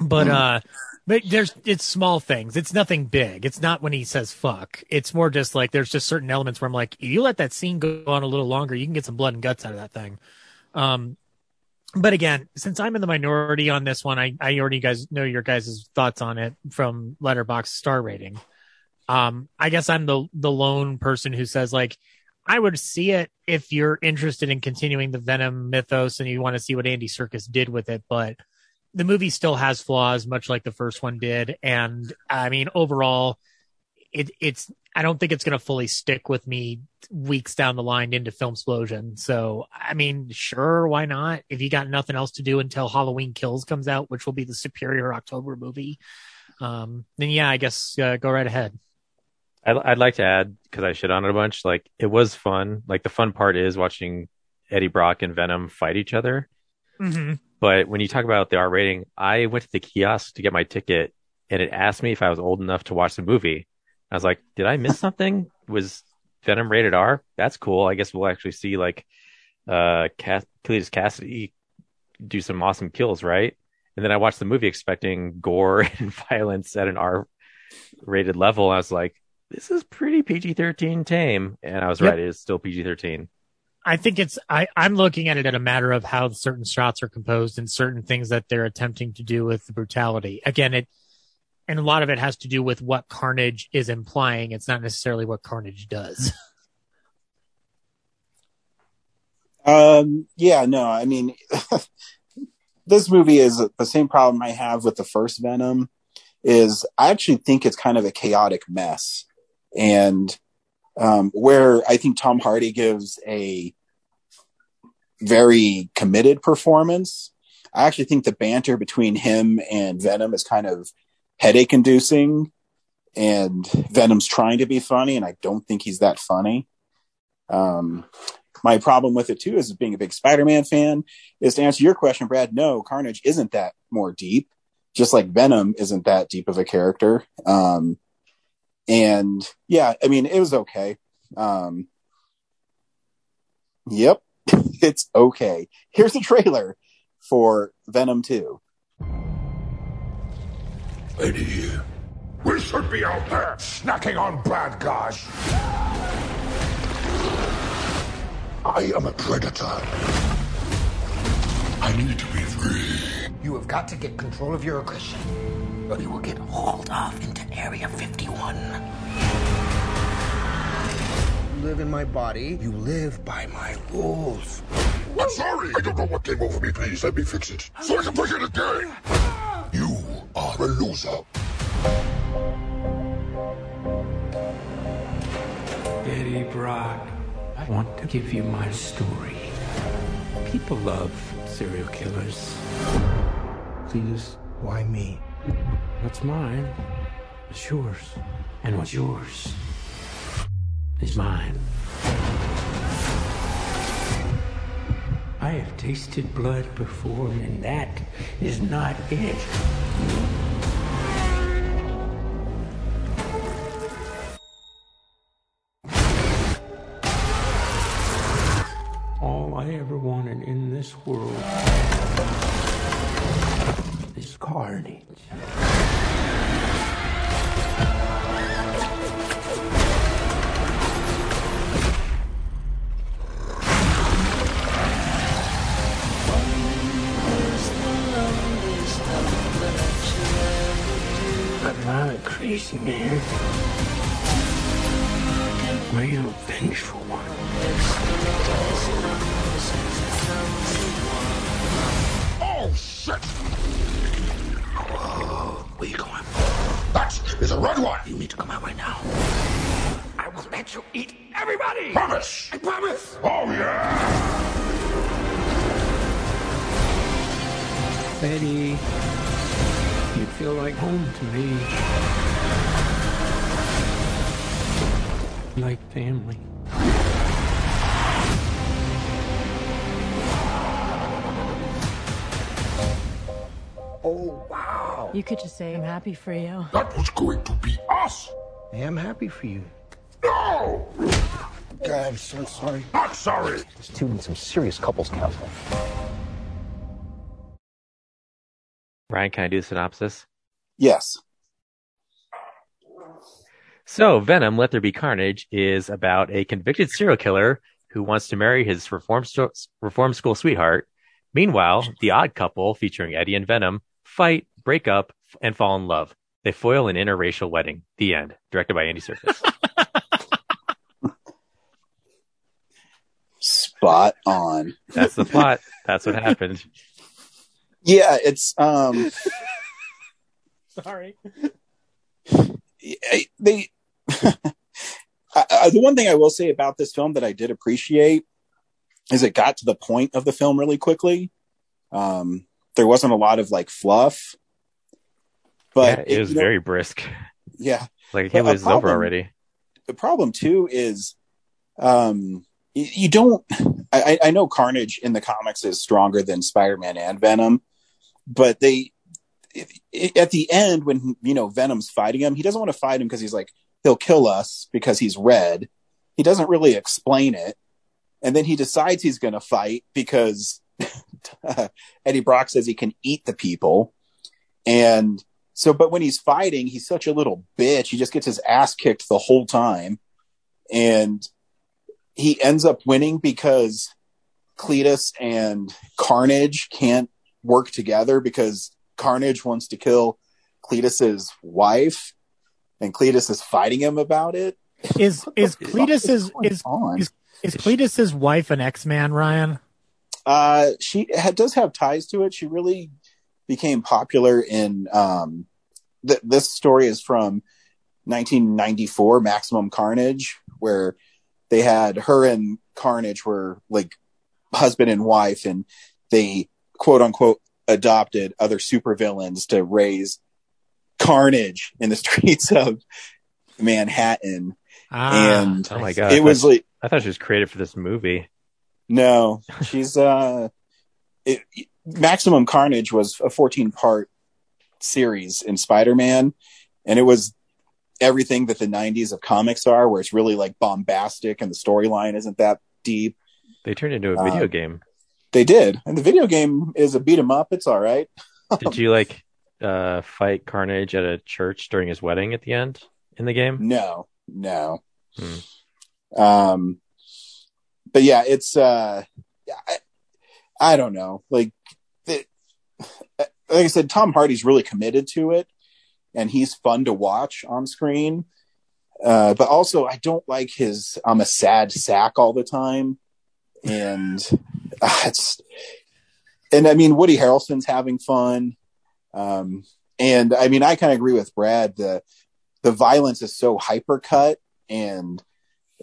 but, uh, but there's, it's small things. It's nothing big. It's not when he says fuck. It's more just like there's just certain elements where I'm like, you let that scene go on a little longer, you can get some blood and guts out of that thing. Um, but again, since I'm in the minority on this one, I, I already guys know your guys' thoughts on it from Letterboxd star rating. Um, I guess I'm the the lone person who says like I would see it if you're interested in continuing the Venom mythos and you want to see what Andy Serkis did with it, but the movie still has flaws, much like the first one did. And I mean, overall, it it's I don't think it's going to fully stick with me weeks down the line into Film Explosion. So, I mean, sure, why not? If you got nothing else to do until Halloween Kills comes out, which will be the superior October movie, um, then yeah, I guess uh, go right ahead. I'd, I'd like to add because I shit on it a bunch. Like it was fun. Like the fun part is watching Eddie Brock and Venom fight each other. Mm-hmm. But when you talk about the R rating, I went to the kiosk to get my ticket, and it asked me if I was old enough to watch the movie. I was like, "Did I miss something? Was Venom rated R? That's cool. I guess we'll actually see like uh Cass- Cletus Kasady do some awesome kills, right?" And then I watched the movie expecting gore and violence at an R rated level. I was like, "This is pretty PG thirteen tame," and I was Yep. right. It is still PG thirteen. I think it's I, I'm looking at it at a matter of how certain shots are composed and certain things that they're attempting to do with the brutality. Again, it and a lot of it has to do with what Carnage is implying. It's not necessarily what Carnage does. Um, yeah, no, I mean, this movie is the same problem I have with the first Venom. Is I actually think it's kind of a chaotic mess, and um, where I think Tom Hardy gives a very committed performance. I actually think the banter between him and Venom is kind of headache inducing, and Venom's trying to be funny, and I don't think he's that funny. Um, my problem with it too is being a big Spider-Man fan is to answer your question, Brad. No, Carnage isn't that more deep, just like Venom isn't that deep of a character. Um, and yeah, I mean, it was okay. Um, yep, it's okay. Here's the trailer for Venom 2. Eddie, we should be out there snacking on bad guys. I am a predator. I need to be free. You have got to get control of your aggression. Or you will get hauled off into Area 51. You live in my body. You live by my rules. I'm sorry. I don't know what came over me. Please let me fix it so I can play it again. You are a loser. Eddie Brock, I want to give you my story. People love serial killers. Cletus, why me? What's mine is yours. And what's yours is mine. I have tasted blood before, and that is not it. All I ever wanted in this world is carnage. I'm not a crazy man. I am a vengeful one. Shit! Whoa, where you going? That is a red one. You need to come out right now. I will let you eat everybody! Promise. I promise! Oh, yeah. Betty, you feel like home to me. Like family. Oh, wow. You could just say I'm happy for you. That was going to be us. I am happy for you. No. God, I'm so sorry. Not sorry. This two needs some serious couples counseling. Ryan, can I do the synopsis? Yes. So, Venom, Let There Be Carnage is about a convicted serial killer who wants to marry his reform, sto- reform school sweetheart. Meanwhile, the odd couple, featuring Eddie and Venom, fight, break up, and fall in love. They foil an interracial wedding. The end. Directed by Andy Serkis. Spot on. That's the plot. That's what happened. Yeah, it's um Sorry. I- they I, I, the one thing I will say about this film that I did appreciate is it got to the point of the film really quickly. Um, there wasn't a lot of like fluff, but yeah, it was you know, very brisk. yeah. Like it was over already. The problem too is, um, you, you don't. I, I know Carnage in the comics is stronger than Spider-Man and Venom, but they it, it, at the end when you know Venom's fighting him, he doesn't want to fight him because he's like he'll kill us because he's red. He doesn't really explain it, and then he decides he's going to fight because Eddie Brock says he can eat the people, and so but when he's fighting, he's such a little bitch. He just gets his ass kicked the whole time, and he ends up winning because Cletus and Carnage can't work together because Carnage wants to kill Cletus's wife, and Cletus is fighting him about it. Is is fuck Cletus's is is is is Cletus's wife an X Man, Ryan? Uh, she ha- does have ties to it. She really became popular in um, th- this story is from 1994, Maximum Carnage, where they had her and Carnage were like husband and wife, and they quote unquote adopted other supervillains to raise carnage in the streets of Manhattan. Ah, and Oh my god! it was like I thought she was created for this movie. No, she's uh, it, Maximum Carnage was a 14 part series in Spider Man, and it was everything that the 90s of comics are, where it's really like bombastic and the storyline isn't that deep. They turned into a video Uh, game. They did, and the video game is a beat 'em up. It's all right. Did you like uh fight Carnage at a church during his wedding at the end in the game? No, no. Hmm. Um, but yeah, it's uh, I, I don't know. Like, like I said, Tom Hardy's really committed to it, and he's fun to watch on screen. Uh, but also, I don't like his "I'm a sad sack" all the time, and uh, it's and I mean Woody Harrelson's having fun, um, and I mean I kind of agree with Brad. The the violence is so hypercut, and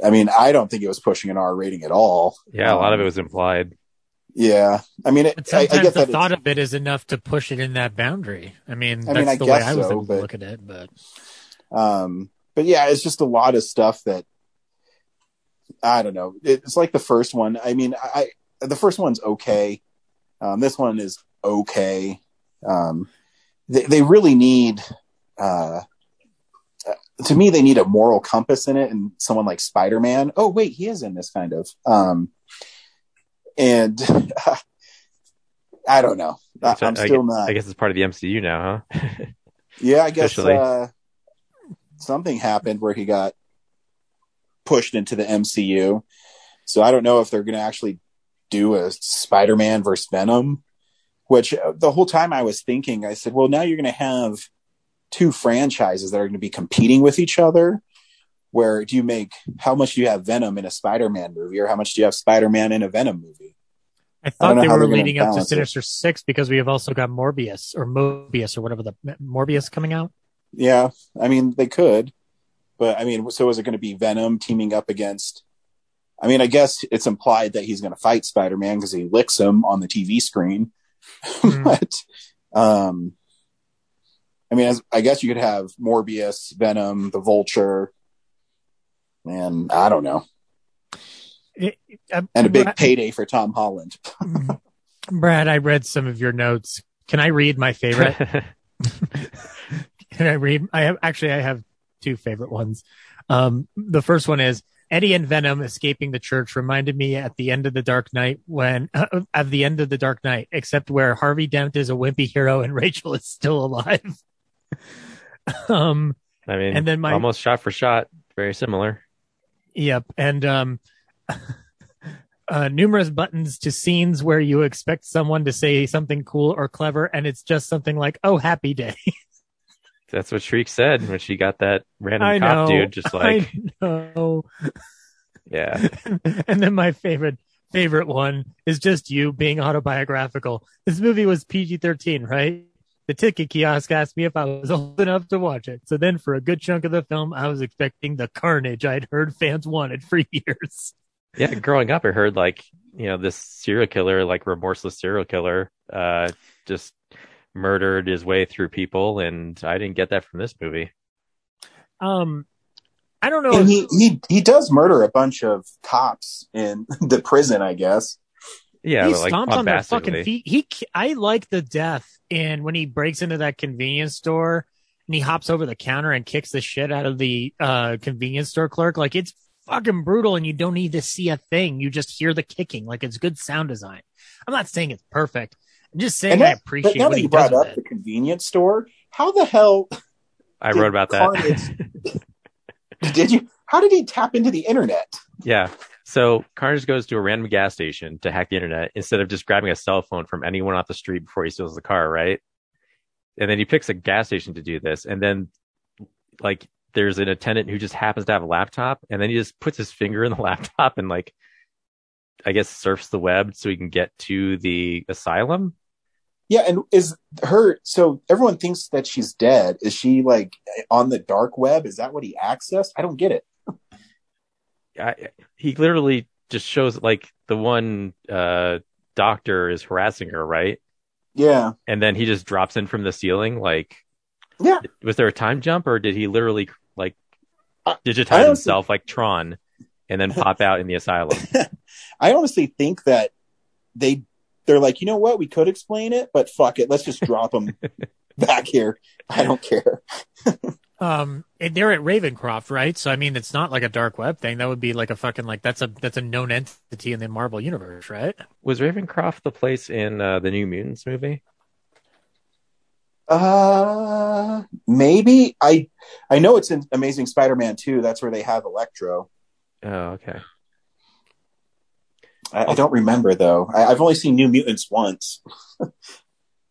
I mean I don't think it was pushing an R rating at all. Yeah, a lot of it Um, was implied. Yeah, I mean, it, But I, I sometimes get the that. thought of it is enough to push it in that boundary. I mean, I that's mean, I the way guess I was so, able to but- look at it. But Um, but yeah, it's just a lot of stuff that I don't know. It's like the first one. I mean, I, I the first one's okay. Um, this one is okay. Um, they, they really need, uh, to me, they need a moral compass in it, and someone like Spider Man. Oh wait, he is in this kind of. Um, and I don't know. I, So I'm I still guess, not. I guess it's part of the MCU now, huh? Yeah, I guess uh, something happened where he got pushed into the MCU. So I don't know if they're going to actually do a Spider-Man versus Venom. Which uh, the whole time I was thinking, I said, well, now you're going to have two franchises that are going to be competing with each other. Where do you make? How much do you have Venom in a Spider-Man movie, or how much do you have Spider-Man in a Venom movie? I I thought don't they were leading up to balance it. Sinister Six because we have also got Morbius or Mobius or whatever the Morbius coming out. Yeah, I mean they could, but I mean, so is it going to be Venom teaming up against? I mean, I guess it's implied that he's going to fight Spider Man because he licks him on the TV screen. Hmm. but, um, I mean, as, I guess you could have Morbius, Venom, the Vulture, and I don't know, It- uh, and a big Brad- payday for Tom Holland. Brad, I read some of your notes. Can I read my favorite? Can I read? I have actually I have two favorite ones. Um, the first one is Eddie and Venom escaping the church reminded me at the end of the Dark Knight when uh, at the end of the Dark Knight, except where Harvey Dent is a wimpy hero and Rachel is still alive. um, I mean, And then my- almost shot for shot, very similar. Yep, and um, uh, numerous buttons to scenes where you expect someone to say something cool or clever, and it's just something like "Oh, happy day." That's what Shriek said when she got that random I cop know, dude. Just like, I know. yeah, and then my favorite favorite one is just you being autobiographical. This movie was PG thirteen, right? The ticket kiosk asked me if I was old enough to watch it. So then, for a good chunk of the film, I was expecting the carnage I'd heard fans wanted for years. yeah. Growing up, I heard like you know this serial killer, like remorseless serial killer, uh, just murdered his way through people, and I didn't get that from this movie. Um, I don't know. And if- he he he does murder a bunch of cops in the prison, I guess. Yeah, he but, like stomps on their fucking feet. He, I like the death in when he breaks into that convenience store and he hops over the counter and kicks the shit out of the uh, convenience store clerk. Like it's fucking brutal, and you don't need to see a thing. You just hear the kicking. Like it's good sound design. I'm not saying it's perfect. I'm just saying And I appreciate but now that he you brought up it. the convenience store, how the hell I wrote about that. Did you? How did he tap into the internet? Yeah. So Carnage goes to a random gas station to hack the internet instead of just grabbing a cell phone from anyone off the street before he steals the car, right? And then he picks a gas station to do this. And then, like, there's an attendant who just happens to have a laptop. And then he just puts his finger in the laptop and, like, I guess surfs the web so he can get to the asylum. Yeah, and is her so everyone thinks that she's dead. Is she like on the dark web? Is that what he accessed? I don't get it. I, he literally just shows like the one uh, doctor is harassing her, right? Yeah. And then he just drops in from the ceiling. Like, yeah. Was there a time jump, or did he literally like digitize honestly- himself like Tron, and then pop out in the asylum? I honestly think that they they're like, you know what, we could explain it, but fuck it, let's just drop him back here. I don't care. Um, and they're at Ravencroft, right? So I mean, it's not like a dark web thing. That would be like a fucking like that's a that's a known entity in the Marvel universe, right? Was Ravencroft the place in uh, the New Mutants movie? Uh, maybe I I know it's in Amazing Spider-Man 2. That's where they have Electro. Oh, okay. I, I don't remember though. I, I've only seen New Mutants once.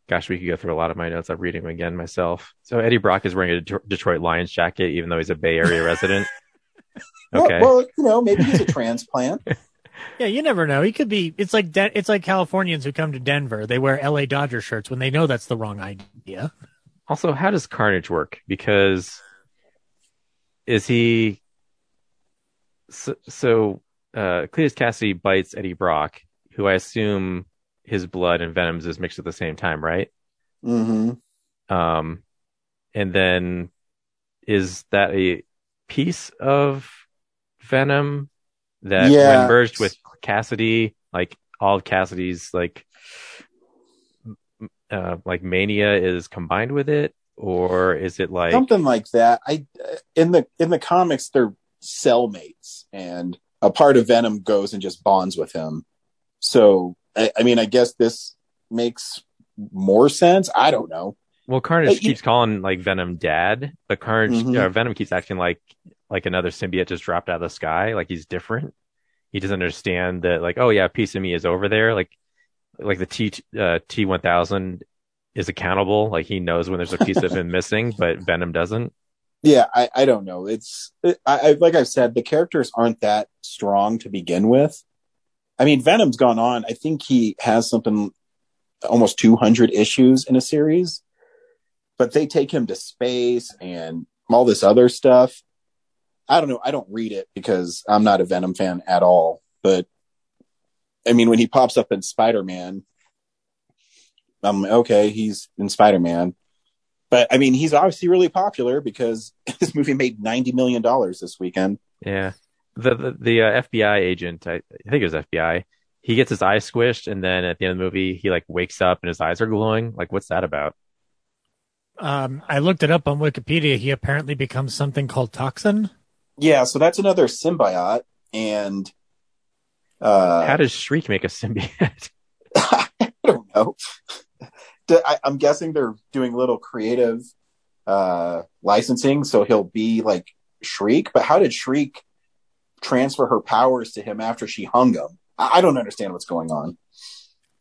Gosh, we could go through a lot of my notes. I'm reading them again myself. So Eddie Brock is wearing a Det- Detroit Lions jacket, even though he's a Bay Area resident. Okay. Well, well, you know, maybe he's a transplant. Yeah, you never know. He could be. It's like De- it's like Californians who come to Denver. They wear L.A. Dodger shirts when they know that's the wrong idea. Also, how does Carnage work? Because is he so? so uh, Cletus Kasady bites Eddie Brock, who I assume his blood and Venom's is mixed at the same time, right? Mm-hmm. Um, and then is that a piece of Venom that Yeah. when merged with Kasady, like all of Kasady's like uh like mania is combined with it, or is it like Something like that. I in the in the comics they're cellmates, and a part of Venom goes and just bonds with him. So I, I mean, I guess this makes more sense. I don't know. Well, Carnage you- keeps calling like Venom dad, but Carnage Mhm. uh, Venom keeps acting like like another symbiote just dropped out of the sky, like he's different. He doesn't understand that, like, oh yeah, a piece of me is over there, like like the T uh, T one thousand is accountable, like he knows when there's a piece of him missing, but Venom doesn't. Yeah, I, I don't know. It's I, I like I've said, the characters aren't that strong to begin with. I mean, Venom's gone on. I think he has something almost 200 issues in a series, but they take him to space and all this other stuff. I don't know. I don't read it because I'm not a Venom fan at all. But I mean, when he pops up in Spider Man, I'm okay. He's in Spider Man. But I mean, he's obviously really popular because this movie made ninety million dollars this weekend. Yeah, the the, the uh, FBI agent, I, I think it was FBI. He gets his eyes squished, and then at the end of the movie, he like wakes up and his eyes are glowing. Like, what's that about? Um, I looked it up on Wikipedia. He apparently becomes something called toxin. Yeah, so that's another symbiote, and uh, How does Shriek make a symbiote? I don't know. I, am guessing they're doing little creative uh, licensing, so he'll be like Shriek. But how did Shriek transfer her powers to him after she hung him? I, I don't understand what's going on.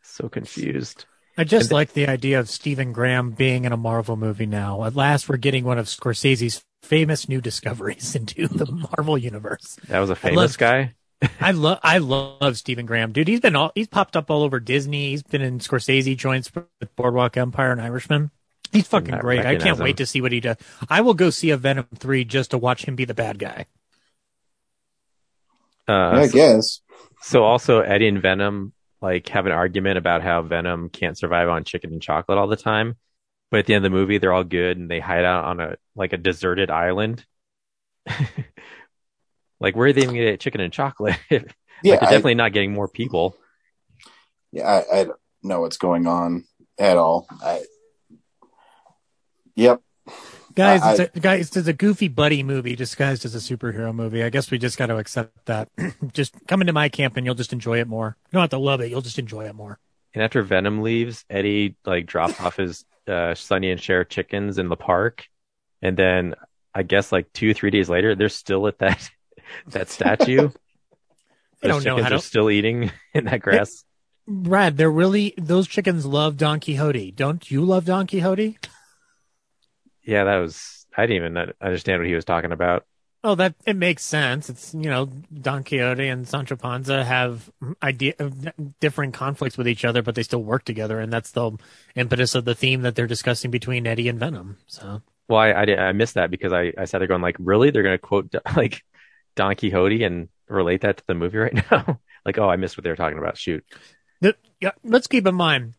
so confused. I just like the idea of Stephen Graham being in a Marvel movie now. At last, we're getting one of Scorsese's famous new discoveries into the Marvel universe. That was a famous love- guy. I love I love Stephen Graham, dude. He's been all he's popped up all over Disney. He's been in Scorsese joints with Boardwalk Empire and Irishman. He's fucking great. I can't him. wait to see what he does. I will go see a Venom three just to watch him be the bad guy. Uh, I so, guess. so also Eddie and Venom like have an argument about how Venom can't survive on chicken and chocolate all the time. But at the end of the movie, they're all good and they hide out on a like a deserted island. like where are they even gonna get chicken and chocolate? like Yeah, they're I- definitely not getting more people. Yeah, I, I don't know what's going on at all. I, yep. Guys, I- it's a, guys, it's a goofy buddy movie disguised as a superhero movie. I guess we just got to accept that. just come into my camp and you'll just enjoy it more. You don't have to love it; you'll just enjoy it more. And after Venom leaves, Eddie like drops off his uh, Sonny and Cher chickens in the park, and then I guess like two three days later, they're still at that that statue. They Those don't know chickens how are still eating in that grass. Brad, they're really those chickens love Don Quixote. Don't you love Don Quixote? Yeah, that was. I didn't even understand what he was talking about. Oh, that it makes sense. It's you know Don Quixote and Sancho Panza have idea different conflicts with each other, but they still work together, and that's the impetus of the theme that they're discussing between Eddie and Venom. So Well, I I, I missed that because I I sat there going like, really? They're gonna quote like Don Quixote and relate that to the movie right now. like, oh, I missed what they were talking about. Shoot. The, yeah, let's keep in mind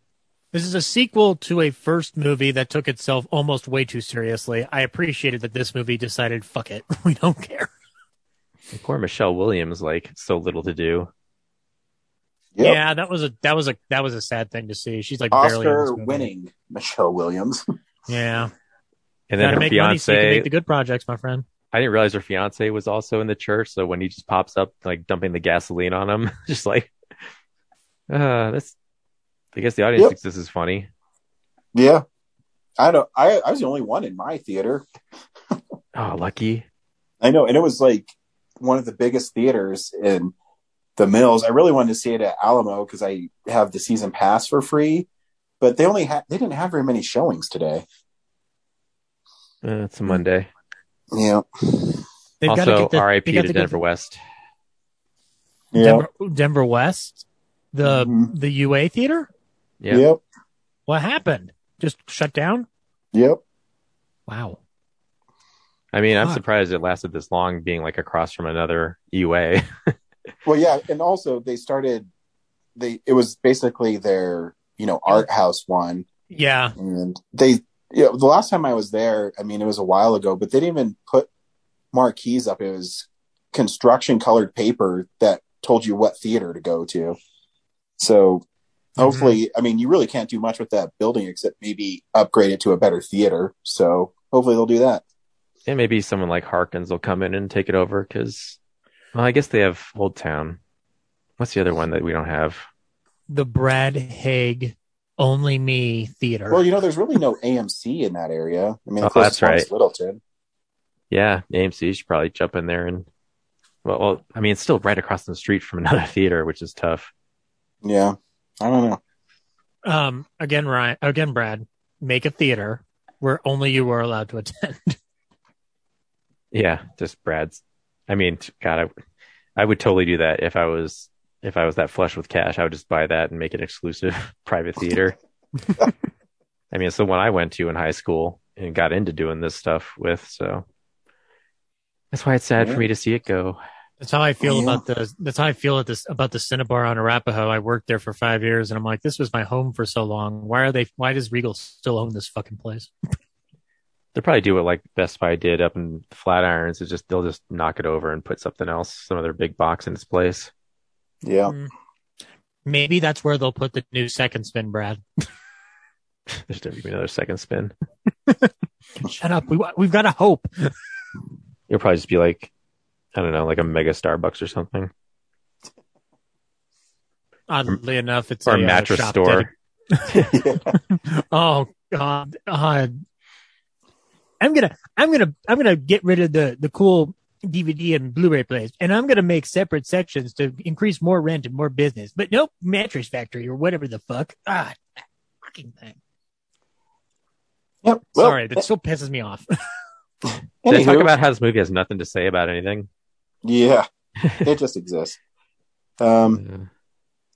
this is a sequel to a first movie that took itself almost way too seriously. I appreciated that this movie decided, fuck it, we don't care. And poor Michelle Williams, like so little to do. Yep. Yeah, that was a that was a that was a sad thing to see. She's like barely Oscar movie. winning Michelle Williams. Yeah, And then gotta her make money so you can fiance, make the good projects, my friend. I didn't realize her fiance was also in the church. So when he just pops up, like dumping the gasoline on him, just like, uh, that's. I guess the audience Yep. thinks this is funny. yeah. I don't I I was the only one in my theater. Oh, lucky. I know, and it was like one of the biggest theaters in the mills. I really wanted to see it at Alamo because I have the season pass for free, but they only had they didn't have very many showings today. Uh, it's a Monday. Yeah, They've got to also, get the, RIP got to to get Denver West. yeah, Denver, Denver West, the Mhm. the UA theater. Yeah. yep, What happened? Just shut down? yep. Wow. I mean, I'm surprised it lasted this long, being like across from another UA. Well, yeah, and also they started. They it was basically their you know art house one, Yeah, and they you know, the last time I was there, I mean it was a while ago, but they didn't even put marquees up. It was construction colored paper that told you what theater to go to. So hopefully, mm-hmm. I mean, you really can't do much with that building except maybe upgrade it to a better theater. So hopefully they'll do that. and maybe someone like Harkins will come in and take it over because, well, I guess they have Old Town. What's the other one that we don't have? the Brad Haig Only Me theater. Well, you know, there's really no AMC in that area. I mean, Oh, closest that's right. Littleton. Yeah, AMC should probably jump in there and. Well, well, I mean, it's still right across the street from another theater, which is tough. Yeah, I don't know. um, again, Ryan, again, Brad, make a theater where only you are allowed to attend. Yeah, just Brad's. I mean, God, I, I would totally do that if I was if I was that flush with cash. I would just buy that and make it exclusive private theater. I mean, it's the one I went to in high school and got into doing this stuff with. So that's why it's sad Yeah. for me to see it go. That's how I feel Yeah. about the. That's how I feel at this about the Cinnabar on Arapahoe. I worked there for five years, and I'm like, this was my home for so long. Why are they? Why does Regal still own this fucking place? They'll probably do what like Best Buy did up in Flatirons. It's just they'll just knock it over and put something else, some other big box in its place. Yeah, Mm. Maybe that's where they'll put the new second spin, Brad. There's never be another second spin. Shut up. We we've got to hope. It'll probably just be like I don't know, like a mega Starbucks or something, Oddly enough, it's or a a uh, mattress shop store. oh God, God. I'm gonna, I'm gonna, I'm gonna get rid of the the cool DVD and Blu-ray players, and I'm gonna make separate sections to increase more rent and more business. But nope, mattress factory or whatever the fuck. Ah, fucking thing. yep. Well, Sorry, that still pisses me off. Did I talk about how this movie has nothing to say about anything? Yeah, it just exists. Um,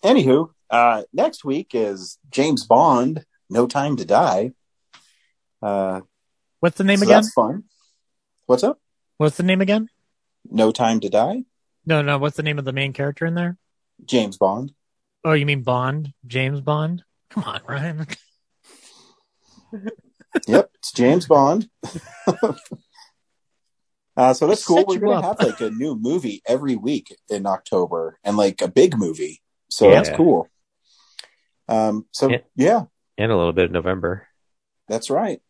anywho, uh, next week is James Bond, No Time to Die. Uh, What's the name so again? that's fun. What's up? What's the name again? No Time to Die? No, no. What's the name of the main character in there? James Bond. Oh, you mean Bond? James Bond? Come on, Ryan. Yep, it's James Bond. uh, so that's cool. We're gonna up. have like a new movie every week in October, and like a big movie. So that's cool. Um, so Yeah. yeah, And a little bit of November. that's right.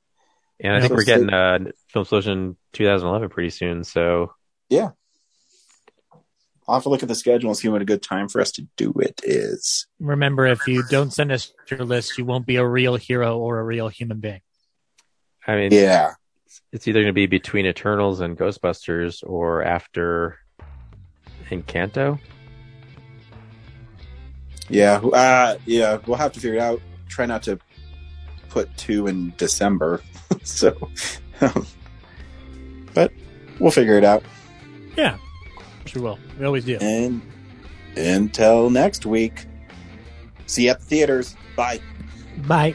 And I Yeah. think So we're stay- getting uh, Film Solution 2011 pretty soon. So yeah, I'll have to look at the schedule and see when a good time for us to do it is. Remember, if you don't send us your list, you won't be a real hero or a real human being. I mean, Yeah. It's either going to be between Eternals and Ghostbusters or after Encanto. Yeah. Uh, yeah. We'll have to figure it out. Try not to put two in December. so, but we'll figure it out. Yeah, sure will. We always do. And until next week, see you at the theaters. Bye. Bye.